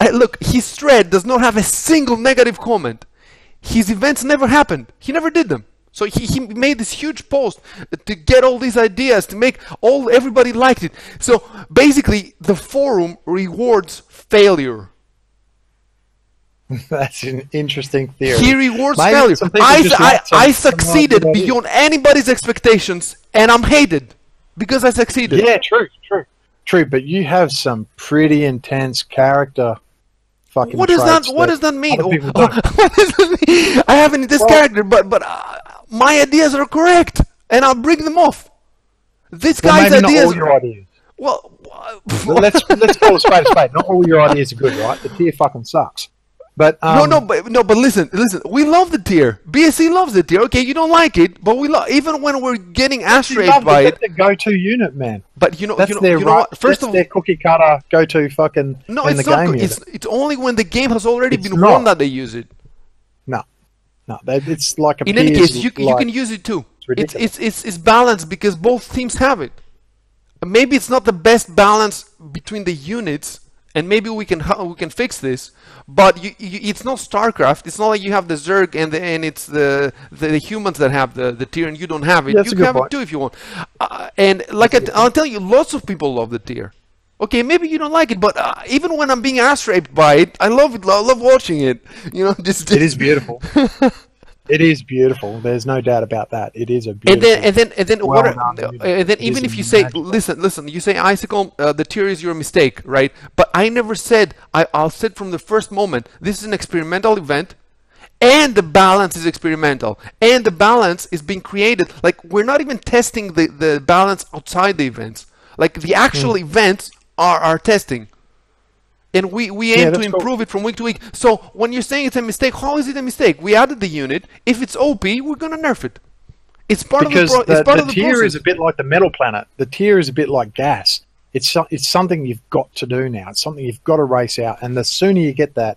Uh, look, his thread does not have a single negative comment. His events never happened. He never did them. So he, he made this huge post to get all these ideas to make all everybody liked it. So basically, the forum rewards failure. (laughs) That's an interesting theory. He rewards failure. I, I, I succeeded beyond anybody's expectations, and I'm hated because I succeeded. Yeah, true, true, true. But you have some pretty intense character. Fucking. What does that? traits What does that mean? (laughs) What does that mean? I haven't this Well- character, but but uh, my ideas are correct, and I'll bring them off. This Well, guy's ideas. all your ideas. well, Well, let's let's call a spade a spade. Not all your ideas are good, right? The Tyr fucking sucks. But um, no, no, but no, but listen, listen. We love the Tyr. BSE loves the Tyr. Okay, you don't like it, but we love even when we're getting ass raped by it. their go-to unit, man. But you know, That's you know, their you know right. First of their all, cookie cutter go-to fucking no, in it's the not. game. It's it's only when the game has already It's been not. won that they use it. No, no, that, it's like a. In any case, you, you can use it too. It's, it's it's it's balanced because both teams have it. Maybe it's not the best balance between the units, and maybe we can we can fix this. But you, you, it's not StarCraft. It's not like you have the Zerg and the, and it's the, the the humans that have the the Tyr and you don't have it. Yeah, you can have point. it too if you want. Uh, and like I'll tell you, lots of people love the Tyr. Okay, maybe you don't like it, but uh, even when I'm being ass raped by it, I love it. I love watching it. You know, (laughs) just It is beautiful. (laughs) it is beautiful. There's no doubt about that. It is a beautiful. And then, and then, and then, well what? uh, and then, even if you say, magical. listen, listen, you say, Icicle, uh, the Tyr is your mistake, right? But I never said. I, I'll said from the first moment, this is an experimental event, and the balance is experimental, and the balance is being created. Like we're not even testing the the balance outside the events. Like the actual Hmm. events are are testing. And we, we Yeah, aim to that's cool. improve it from week to week. So when you're saying it's a mistake, how is it a mistake? We added the unit. If it's OP, we're gonna nerf it. It's part because of the, pro- the, it's part the of the Tyr process. is a bit like the metal planet. The Tyr is a bit like gas. It's so, it's something you've got to do now. It's something you've got to race out, and the sooner you get that,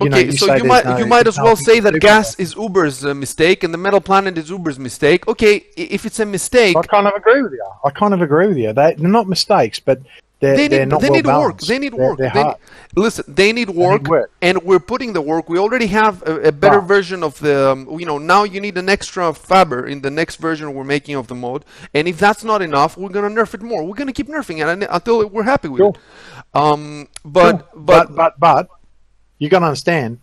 you know, okay, you so you might no- you might as well say that gas is Uber's uh, mistake and the metal planet is Uber's mistake. Okay, if it's a mistake. I kind of agree with you. I kind of agree with you. They, they're not mistakes, but they're, they they're need not they well need work. They need They're- work. They're They need- listen, they need work, work. and we're putting the work. We already have a, a better Wow. version of the. Um, you know, now you need an extra fabber in the next version we're making of the mode. And if that's not enough, we're gonna nerf it more. We're gonna keep nerfing it until we're happy with Cool. it. Um, but Cool. but but but but you got to understand.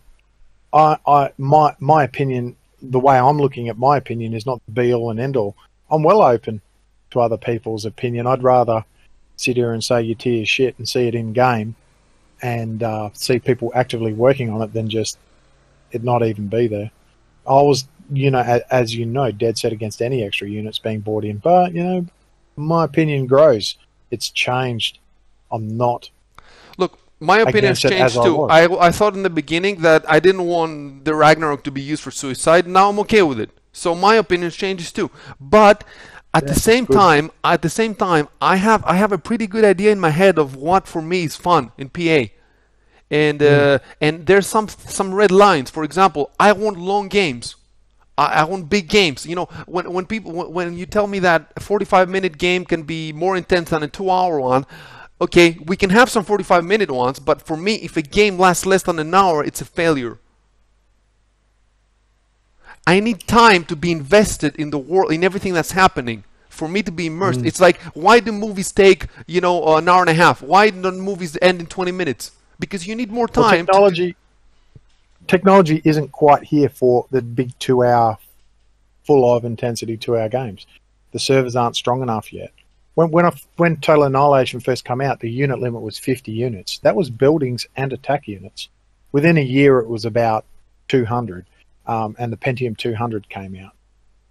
I I my my opinion, the way I'm looking at my opinion, is not the be all and end all. I'm well open to other people's opinion. I'd rather sit here and say your Tyr is shit and see it in game, and uh, see people actively working on it than just it not even be there. I was, you know, a, as you know, dead set against any extra units being bought in, but you know, my opinion grows. It's changed. I'm not Look, my opinion has changed as I too. I, I thought in the beginning that I didn't want the Ragnarok to be used for suicide. Now I'm okay with it. So my opinion changes too. But at the same good. time, at the same time, I have I have a pretty good idea in my head of what for me is fun in PA. And uh, Hmm. and there's some some red lines. For example, I want long games. I, I want big games. You know, when when people when, when you tell me that a 45 minute game can be more intense than a two hour one, okay, we can have some 45 minute ones. But for me, if a game lasts less than an hour, it's a failure. I need time to be invested in the world, in everything that's happening. For me to be immersed, mm. it's like why do movies take you know an hour and a half? Why don't movies end in 20 minutes? Because you need more Well, time. to- technology technology isn't quite here for the big two hour full of intensity two hour games. The servers aren't strong enough yet. When when I, when Total Annihilation first came out, the unit limit was 50 units. That was buildings and attack units. Within a year, it was about 200, um, and the Pentium 200 came out.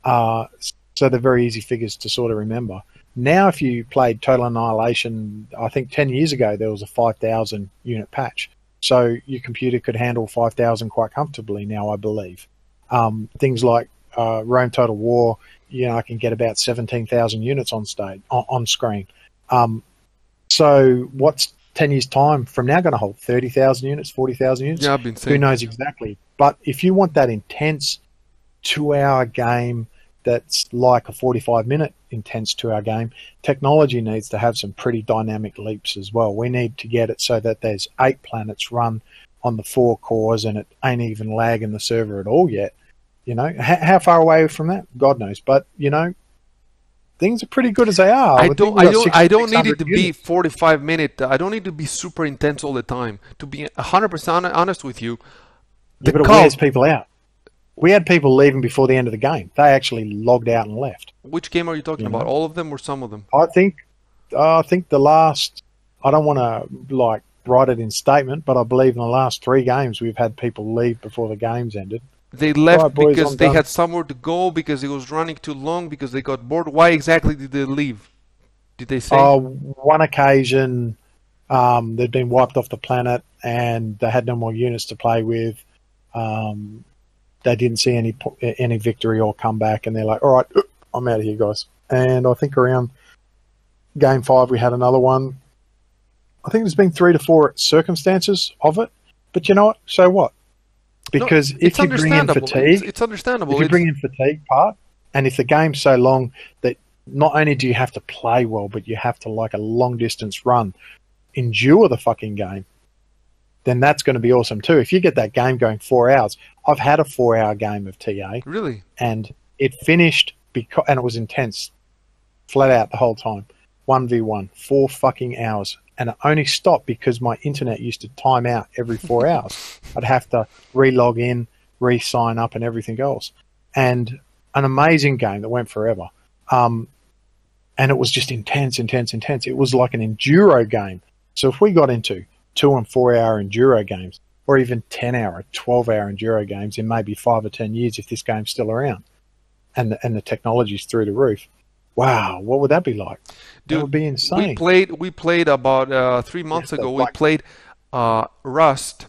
Uh, so they're very easy figures to sort of remember. Now, if you played Total Annihilation, I think 10 years ago there was a 5,000 unit patch. So your computer could handle 5,000 quite comfortably now, I believe. Um, things like uh, Rome Total War, you know, I can get about 17,000 units on stage on, on screen. Um, so what's 10 years time from now going to hold 30,000 units, 40,000 units? Yeah, I've been saying. Who knows exactly? But if you want that intense two hour game that's like a 45 minute intense two hour game, technology needs to have some pretty dynamic leaps as well. We need to get it so that there's eight planets run on the four cores and it ain't even lagging the server at all yet. You know, H- how far away from that? God knows. But, you know, things are pretty good as they are. I don't. I don't. I don't need it to be 45 minute. I don't need to be super intense all the time. To be 100% honest with you, Yeah, the but it cult- wears people out. We had people leaving before the end of the game. They actually logged out and left. Which game are you talking You about? know? All of them or some of them? I think, uh, I think the last. I don't want to like write it in statement, but I believe in the last three games we've had people leave before the games ended. They left Alright, boys, because I'm they done. had somewhere to go because it was running too long because they got bored. Why exactly did they leave? Did they say? Uh, one occasion, um, they'd been wiped off the planet and they had no more units to play with. Um, they didn't see any any victory or comeback, and they're like, "All right, (clears throat) I'm out of here, guys." And I think around game five, we had another one. I think there's been three to four circumstances of it, but you know what? So what? No, Because it's if you bring in fatigue, It's, it's understandable. if you bring in fatigue part, and if the game's so long that not only do you have to play well, but you have to like a long distance run, endure the fucking game, then that's going to be awesome too. If you get that game going four hours, I've had a four hour game of TA really? and it finished because and it was intense, flat out the whole time, one v one, four fucking hours, and it only stopped because my internet used to time out every four (laughs) hours. I'd have to re-log in, re-sign up, and everything else. And an amazing game that went forever. Um, and it was just intense, intense, intense. It was like an enduro game. So if we got into two and four hour enduro games, or even 10 hour, 12 hour enduro games in maybe five or 10 years if this game's still around and the, and the technology's through the roof, wow, what would that be like? Dude, that would be We played. We played about uh, three months ago. We played uh, Rust.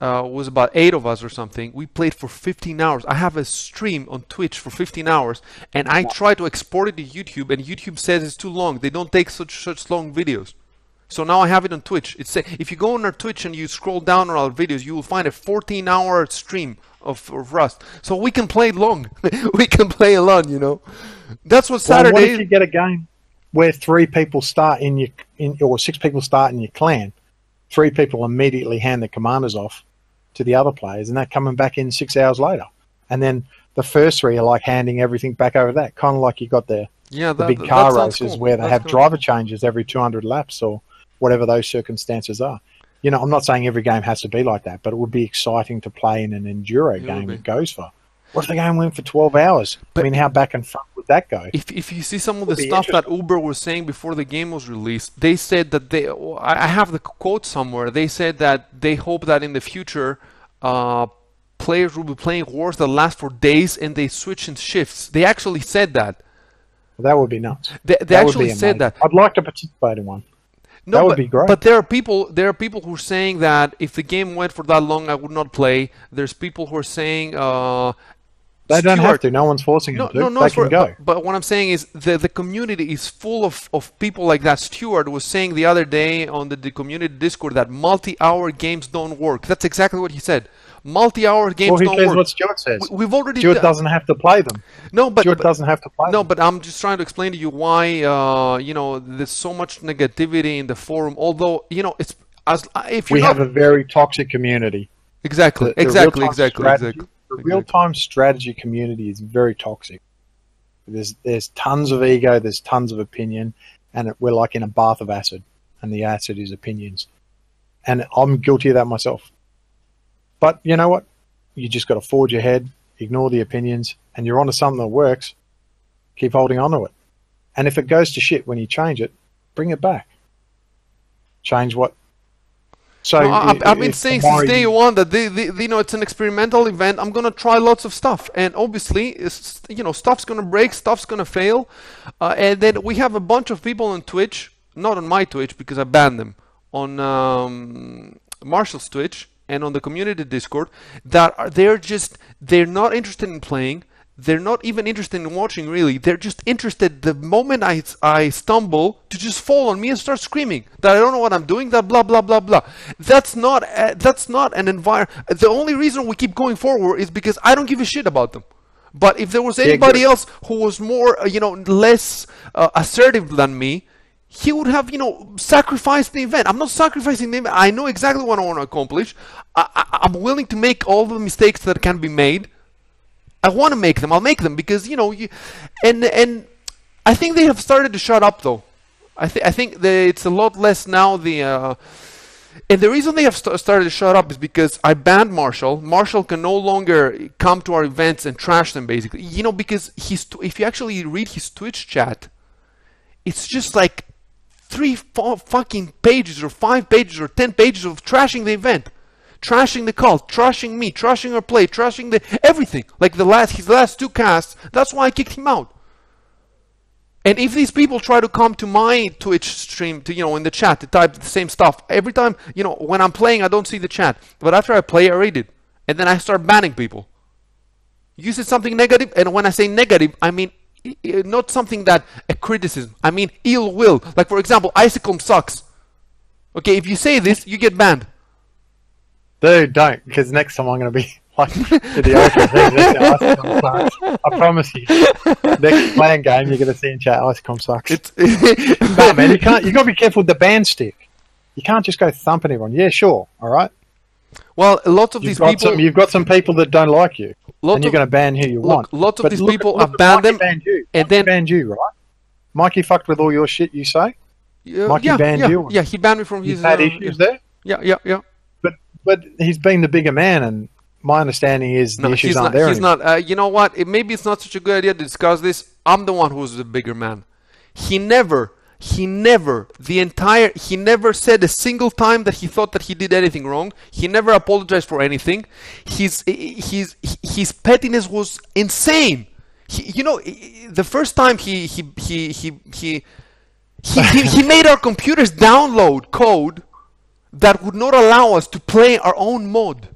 Uh, was about eight of us or something. We played for 15 hours. I have a stream on Twitch for 15 hours, and I try to export it to YouTube, and YouTube says it's too long. They don't take such such long videos. So now I have it on Twitch. It's a, if you go on our Twitch and you scroll down on our videos, you will find a 14-hour stream of, of Rust. So we can play long. (laughs) we can play a lot, you know. That's what Saturday. Well, what if you get a game where three people start in your in or six people start in your clan, three people immediately hand the commanders off to the other players, and they're coming back in six hours later, and then the first three are like handing everything back over that, kind of like you got the, yeah, the that, big car races cool. where they That's have cool. driver changes every 200 laps or whatever those circumstances are. You know, I'm not saying every game has to be like that, but it would be exciting to play in an enduro It game that goes for. What if the game went for 12 hours? But- I mean, how back and front would that go? If, if you see some of the stuff that Uber was saying before the game was released, they said that they. I I have the quote somewhere. They said that they hope that in the future, uh, players will be playing wars that last for days and they switch in shifts. They actually said that. That would be nuts. They, they actually said that. I'd like to participate in one. No, That would but, be great. But there are people. There are people who are saying that if the game went for that long, I would not play. There's people who are saying. Uh, They don't have to. No one's forcing No, them to. no, no. they it's can go. But, but what I'm saying is the the community is full of, of people like that. Stewart was saying the other day on the, the community Discord that multi-hour games don't work. That's exactly what he said. Multi-hour games well, who don't cares work. what Stuart says? We- We've already Stuart done- doesn't have to play them. no, but, Stuart but doesn't have to play no, them. but I'm just trying to explain to you why uh, you know there's so much negativity in the forum. Although you know it's as if we know have a very toxic community. exactly, The- the exactly, exactly, strategy- exactly. The real-time strategy community is very toxic. There's there's tons of ego. There's tons of opinion, and it, we're like in a bath of acid, and the acid is opinions. And I'm guilty of that myself. But you know what? You just got to forge ahead, ignore the opinions, and you're onto something that works. Keep holding on to it. And if it goes to shit when you change it, bring it back. Change what so no, I, I've been saying since day one that they, they, you know it's an experimental event. I'm gonna try lots of stuff, and obviously, you know, stuff's gonna break, stuff's gonna fail, uh, and then we have a bunch of people on Twitch, not on my Twitch because I banned them, on um, Marshall's Twitch and on the community Discord that are they're just they're not interested in playing they're not even interested in watching really they're just interested the moment I, I stumble to just fall on me and start screaming that I don't know what I'm doing that blah blah blah blah that's not uh, that's not an environment the only reason we keep going forward is because I don't give a shit about them but if there was anybody else who was more uh, you know less uh, assertive than me he would have, you know, sacrificed the event. I'm not sacrificing the event. I know exactly what I want to accomplish. I, am willing to make all the mistakes that can be made I want to make them. I'll make them because you know you, and and I think they have started to shut up though. I think I think it's a lot less now. The uh, and the reason they have st- started to shut up is because I banned Marshall. Marshall can no longer come to our events and trash them. Basically, you know, because he's if you actually read his Twitch chat, it's just like three, fucking pages or five pages or ten pages of trashing the event trashing the cult, trashing me, trashing our play, trashing the everything. Like the last his last two casts, that's why I kicked him out. And if these people try to come to my Twitch stream to you know in the chat to type the same stuff, every time, you know, when I'm playing I don't see the chat. But after I play I read it. And then I start banning people. You said something negative, and when I say negative, I mean not something that a criticism. I mean ill will. Like for example, Icicum sucks. Okay, if you say this, you get banned. Dude, don't, because next time I'm going to be (laughs) like to the (laughs) I promise you. Next playing game, you're going to see in chat, Icecom sucks. It's, (laughs) no, man, you can't. You got to be careful with the band stick. You can't just go thumping everyone. Yeah, sure, all right. Well, lots of you've these people. Some, you've got some people that don't like you, and you're going to ban who you look, want. Lots of but these look, people have banned them, banned you. and Mikey then banned you, right? Mikey fucked with all your shit. You say? Uh, Mikey yeah, banned yeah, you. Yeah, he banned me from his. had uh, issues yeah. there. Yeah, yeah, yeah but he's been the bigger man, and my understanding is the no, issues aren't not, there. He's anymore. not. Uh, you know what? It, maybe it's not such a good idea to discuss this. I'm the one who's the bigger man. He never, he never, the entire, he never said a single time that he thought that he did anything wrong. He never apologized for anything. His, his, his pettiness was insane. He, you know, the first time he, he, he, he, he, he, he (laughs) made our computers download code that would not allow us to play our own mod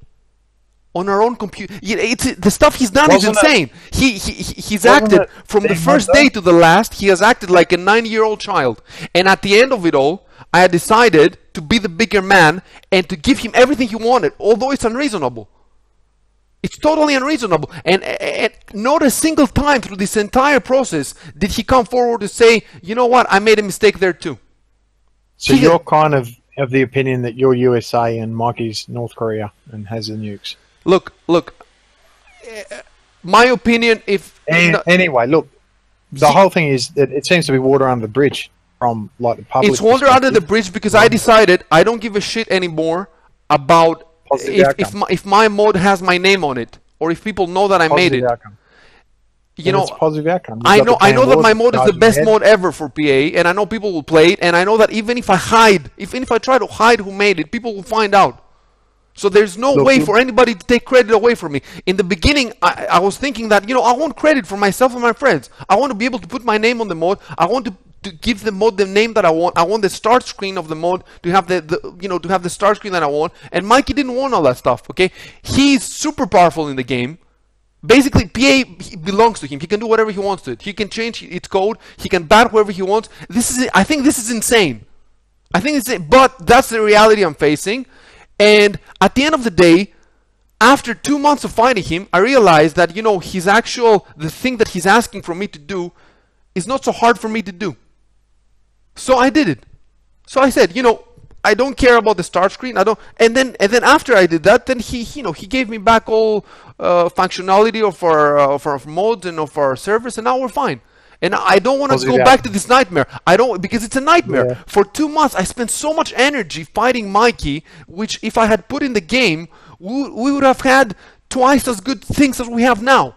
on our own computer. It's, the stuff he's done wasn't is insane. That, he, he he's acted from the first day to the last. He has acted like a nine-year-old child. And at the end of it all, I had decided to be the bigger man and to give him everything he wanted, although it's unreasonable. It's totally unreasonable. And, and not a single time through this entire process did he come forward to say, you know what, I made a mistake there too. So he, you're kind of of the opinion that you're USA and Mikey's North Korea and has the nukes. Look, look. My opinion, if and, anyway, look, the whole thing is that it seems to be water under the bridge from like the public. It's water under the bridge because I decided I don't give a shit anymore about if if my, if my mod has my name on it or if people know that I positive made it. Outcome you know, positive outcome. I know, I know that my mode is the best mode ever for PA, and I know people will play it, and I know that even if I hide, even if I try to hide who made it, people will find out. So there's no Look, way for anybody to take credit away from me. In the beginning, I, I, was thinking that you know I want credit for myself and my friends. I want to be able to put my name on the mode. I want to, to give the mode the name that I want. I want the start screen of the mode to have the, the you know to have the start screen that I want. And Mikey didn't want all that stuff. Okay, he's super powerful in the game. Basically, PA belongs to him. He can do whatever he wants to it. He can change its code. He can bat whoever he wants. This is, I think, this is insane. I think it's, but that's the reality I'm facing. And at the end of the day, after two months of fighting him, I realized that you know his actual, the thing that he's asking for me to do, is not so hard for me to do. So I did it. So I said, you know, I don't care about the start screen. I don't. And then and then after I did that, then he you know he gave me back all uh, functionality of our uh, of our modes and of our servers, and now we're fine. And I don't want to go back to this nightmare. I don't because it's a nightmare. Yeah. For two months, I spent so much energy fighting Mikey, which if I had put in the game we, we would have had twice as good things as we have now.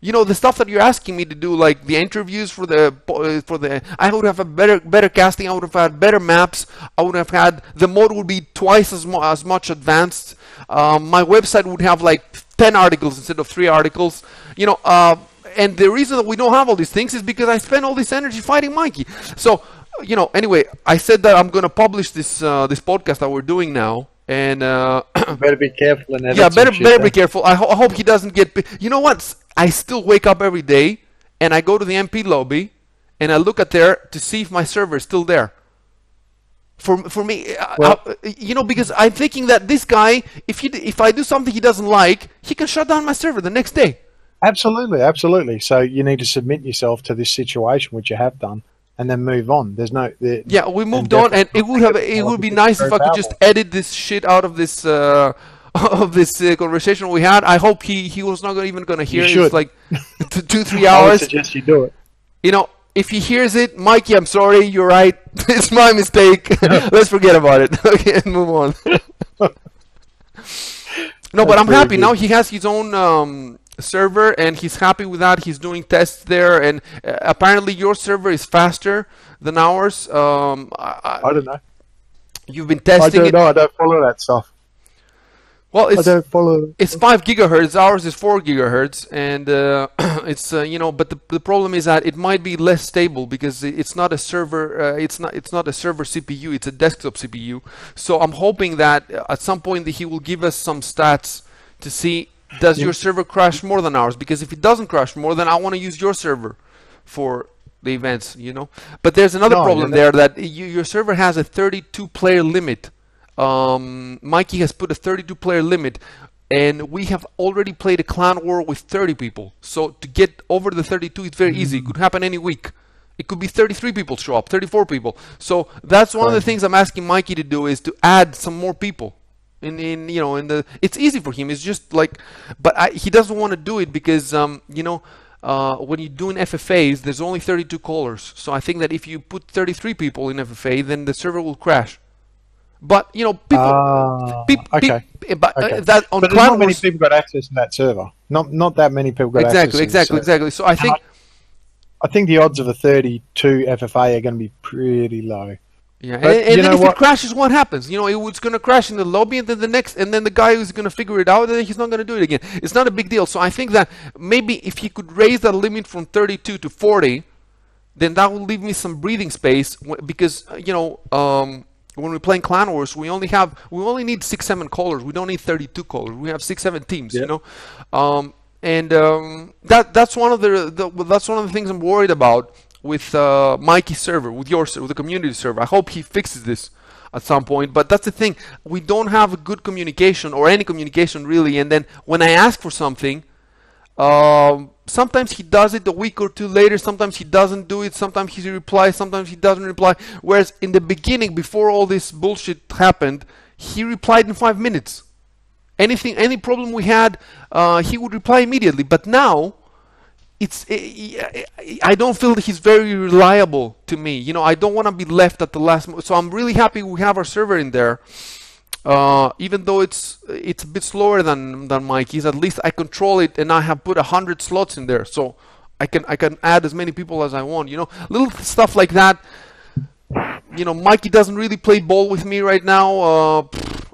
You know the stuff that you're asking me to do, like the interviews for the uh, for the. I would have a better better casting. I would have had better maps. I would have had the mode would be twice as mo- as much advanced. Um, my website would have like ten articles instead of three articles. You know, uh, and the reason that we don't have all these things is because I spend all this energy fighting Mikey. So you know, anyway, I said that I'm going to publish this uh, this podcast that we're doing now, and uh, better be careful and yeah, better better be careful. I, ho- I, hope he doesn't get. You know what? I still wake up every day and I go to the MP lobby and I look at there to see if my server is still there. For for me, uh, well, I, uh, you know, because I'm thinking that this guy, if he if I do something he doesn't like, he can shut down my server the next day. Absolutely, absolutely. So you need to submit yourself to this situation, which you have done and then move on. There's no. There, yeah, we moved on, and it would have. It would be nice if I could just edit this shit out of this. Uh, (laughs) of this uh, conversation we had, I hope he, he was not even going to hear it. It's like (laughs) two three hours. I would suggest you do it. You know, if he hears it, Mikey, I'm sorry. You're right. (laughs) it's my mistake. Let's forget about it. okay, and move on. no, but I'm happy good. now. He has his own um, server and he's happy with that. He's doing tests there, and uh, apparently your server is faster than ours. Um, I, I, don't know. You've been testing I don't it. know. I don't follow that stuff. Well, it's I don't follow. It's five gigahertz. Ours is four gigahertz, and uh, (clears throat) it's uh, you know, but the, the problem is that it might be less stable because it's not a server. Uh, it's not it's not a server CPU. It's a desktop CPU. So I'm hoping that at some point he will give us some stats to see does your server crash more than ours? Because if it doesn't crash more, then I want to use your server for the events, you know. But there's another no, problem there that you, your server has a 32 player limit. Um, Mikey has put a 32 player limit, and we have already played a clan war with 30 people. So to get over the 32, it's very mm-hmm. easy. It could happen any week. It could be 33 people show up, 34 people. So that's one right. of the things I'm asking Mikey to do is to add some more people in in you know in the it's easy for him. It's just like but I, he doesn't want to do it because um you know uh, when you're doing FFAs there's only 32 callers. So I think that if you put 33 people in FFA then the server will crash. But you know people uh, pe- okay. pe- but okay. Uh, that on but not many people got access to that server. Not not that many people got exactly exactly exactly. So I think I, I think the odds of a 32 FFA are going to be pretty low yeah, but and, and then if what? it crashes, what happens? You know, it, it's going to crash in the lobby, and then the next, and then the guy who's going to figure it out, and then he's not going to do it again. It's not a big deal. So I think that maybe if he could raise that limit from 32 to 40, then that will leave me some breathing space because uh, you know um, when we're playing Clan Wars, we only have we only need six seven callers. We don't need 32 callers. We have six seven teams. Yeah. You know, um, and um, that that's one of the, the that's one of the things I'm worried about with uh, Mikey's server, with your with the community server. I hope he fixes this at some point. But that's the thing, we don't have a good communication or any communication really. And then when I ask for something, um, sometimes he does it a week or two later. Sometimes he doesn't do it. Sometimes he replies. Sometimes he doesn't reply. Whereas in the beginning, before all this bullshit happened, he replied in five minutes. Anything, any problem we had, uh, he would reply immediately. But now it's I don't feel that he's very reliable to me. You know, I don't want to be left at the last. So I'm really happy we have our server in there. Uh, even though it's it's a bit slower than than Mikey's, at least I control it, and I have put a hundred slots in there, so I can I can add as many people as I want. You know, little stuff like that. You know, Mikey doesn't really play ball with me right now. Uh,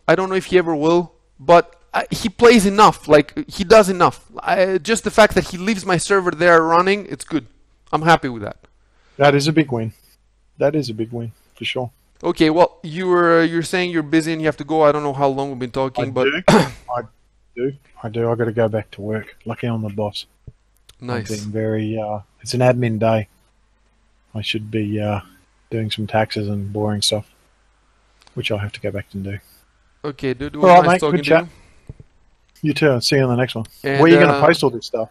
I don't know if he ever will, but he plays enough. Like he does enough. I, just the fact that he leaves my server there running, it's good. I'm happy with that. That is a big win. That is a big win for sure. Okay, well, you were uh, you're saying you're busy and you have to go. I don't know how long we've been talking, I but do. (coughs) I do. I do. I got to go back to work. Lucky I'm the boss. Nice. very. Uh, it's an admin day. I should be uh, doing some taxes and boring stuff, which I'll have to go back and do. Okay, dude. All right, nice mate. Good chat. You too. See you on the next one. And, Where are you going to post all this stuff?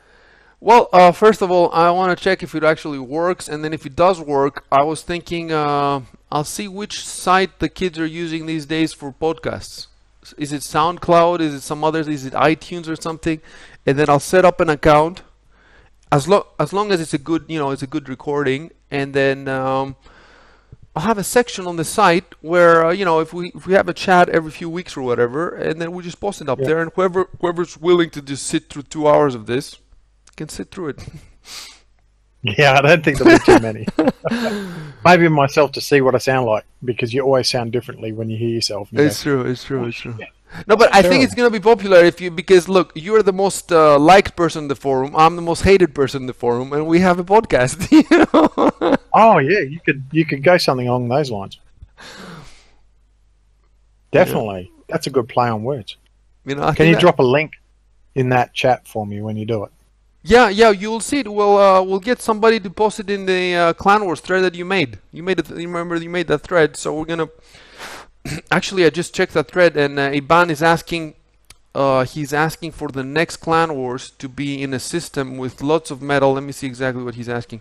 Well, uh, first of all, I want to check if it actually works, and then if it does work, I was thinking uh, I'll see which site the kids are using these days for podcasts. Is it SoundCloud? Is it some others? Is it iTunes or something? And then I'll set up an account as long as long as it's a good, you know, it's a good recording, and then um, I'll have a section on the site where uh, you know if we if we have a chat every few weeks or whatever, and then we just post it up Yeah. there, and whoever whoever's willing to just sit through two hours of this can sit through it. (laughs) Yeah, I don't think there'll be too many. (laughs) Maybe myself to see what I sound like because you always sound differently when you hear yourself. You It's go, true. It's true. It's true. No, but I think it's gonna be popular if you because look, you're the most uh, liked person in the forum. I'm the most hated person in the forum, and we have a podcast. (laughs) You know? oh yeah, you could you could go something along those lines. Definitely, that's a good play on words. you know, I Can you that- drop a link in that chat for me when you do it? Yeah, yeah, you'll see it. We'll uh, we'll get somebody to post it in the uh, Clan Wars thread that you made. You made it. You remember you made that thread, so we're gonna. (clears throat) Actually, I just checked that thread, and uh, Iban is asking. Uh, he's asking for the next Clan Wars to be in a system with lots of metal. Let me see exactly what he's asking.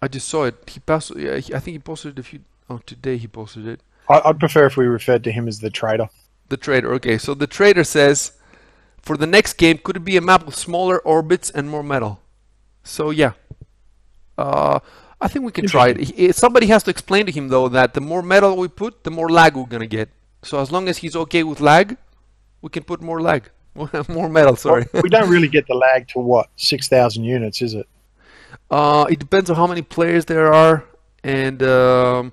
I just saw it. He passed. Yeah, I think he posted it a few. Oh, today he posted it. I, I'd prefer if we referred to him as the trader. The trader. Okay, so the trader says, for the next game, could it be a map with smaller orbits and more metal? So yeah, uh, I think we can try it. Somebody has to explain to him though that the more metal we put, the more lag we're gonna get. So as long as he's okay with lag, we can put more lag, (laughs) more metal. Sorry. we don't really get the lag to what six thousand units, is it? Uh, it depends on how many players there are, and um,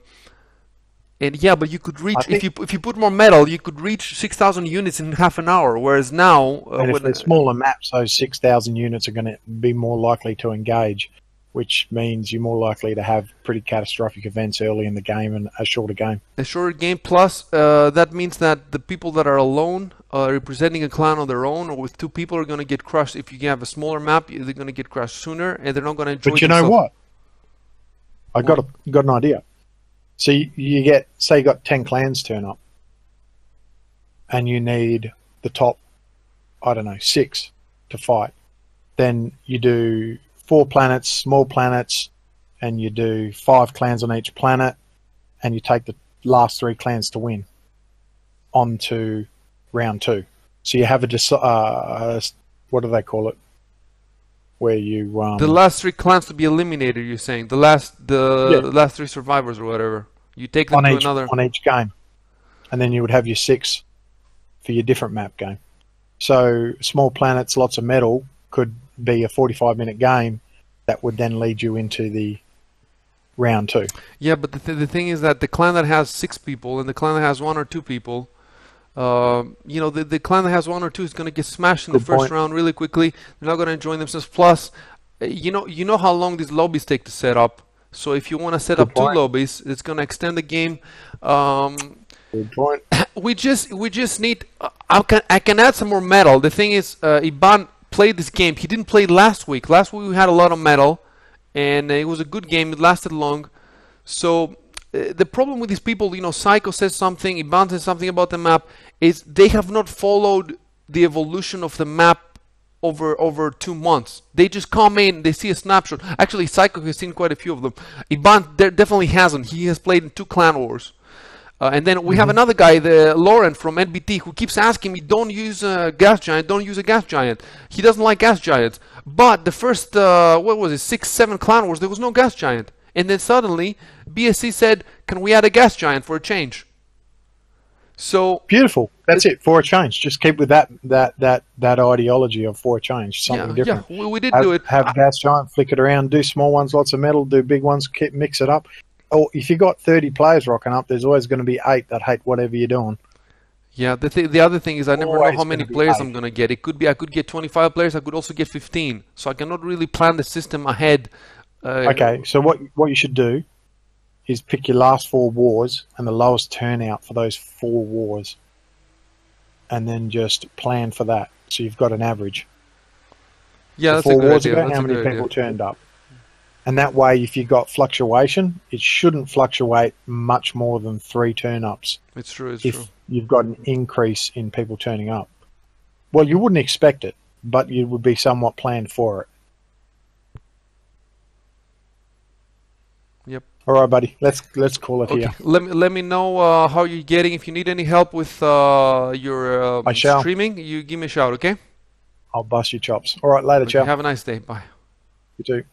and yeah, but you could reach if you if you put more metal, you could reach six thousand units in half an hour. Whereas now, uh, when- they're smaller maps, those six thousand units are going to be more likely to engage, which means you're more likely to have pretty catastrophic events early in the game and a shorter game. a shorter game plus uh, that means that the people that are alone uh, representing a clan on their own or with two people are going to get crushed if you have a smaller map they're going to get crushed sooner and they're not going to enjoy But you know what? I got a, got an idea. So you, you get say you got ten clans turn up, and you need the top, I don't know, six to fight. Then you do four planets, small planets, and you do five clans on each planet, and you take the last three clans to win. On to round two. So you have a uh, what do they call it? Where you um, the last three clans to be eliminated you're saying the last the, Yeah. the last three survivors or whatever you take them on to each another on each game, and then you would have your six for your different map game. So small planets, lots of metal could be a forty-five minute game that would then lead you into the round two. yeah but the, th- the thing is that the clan that has six people and the clan that has one or two people uh, you know, the, the clan that has one or two is going to get smashed in the first point. round really quickly. They're not going to enjoy themselves. Plus, uh, you know, you know how long these lobbies take to set up. So if you want to set Good up two lobbies, it's going to extend the game. Um, Good point. (coughs) we just we just need. Uh, I can I can add some more metal. The thing is, uh, Iban played this game. He didn't play last week. Last week we had a lot of metal, and it was a good game. It lasted long. So uh, the problem with these people, you know, Psycho says something, Iban says something about the map, is they have not followed the evolution of the map over over two months. They just come in, they see a snapshot. Actually, Psycho has seen quite a few of them. Iban de- definitely hasn't. He has played in two clan wars. Uh, and then we have another guy, the Lauren from NBT, who keeps asking me, "Don't use a gas giant. Don't use a gas giant." He doesn't like gas giants. But the first, uh, what was it, six, seven clan wars, there was no gas giant. And then suddenly, BSE said, "Can we add a gas giant for a change?" So Beautiful. That's it for a change. Just keep with that that that that ideology of for a change. Something yeah, different. yeah, we, we did have, do it. Have I- gas giant, flick it around, do small ones, lots of metal, do big ones, keep, mix it up. Or if you got thirty players rocking up, there's always going to be eight that hate whatever you're doing. Yeah, the th- the other thing is I never know how many players high. I'm gonna get. It could be I could get 25 players. I could also get 15. So I cannot really plan the system ahead. Uh, Okay, so what what you should do is pick your last four wars and the lowest turnout for those four wars, and then just plan for that. So you've got an average. Yeah, The that's a four good wars idea. ago, That's how many people idea. turned up, and that way, if you've got fluctuation, it shouldn't fluctuate much more than three turn ups. It's true. It's if true. you've got an increase in people turning up. Well, you wouldn't expect it, but you would be somewhat planned for it. Yep. All right, buddy. Let's let's call it Okay. here. Let me let me know uh, how you're getting. If you need any help with uh, your uh, shall. streaming, you give me a shout. Okay. I'll bust your chops. All right, later, okay. Have a nice day. Bye. You too.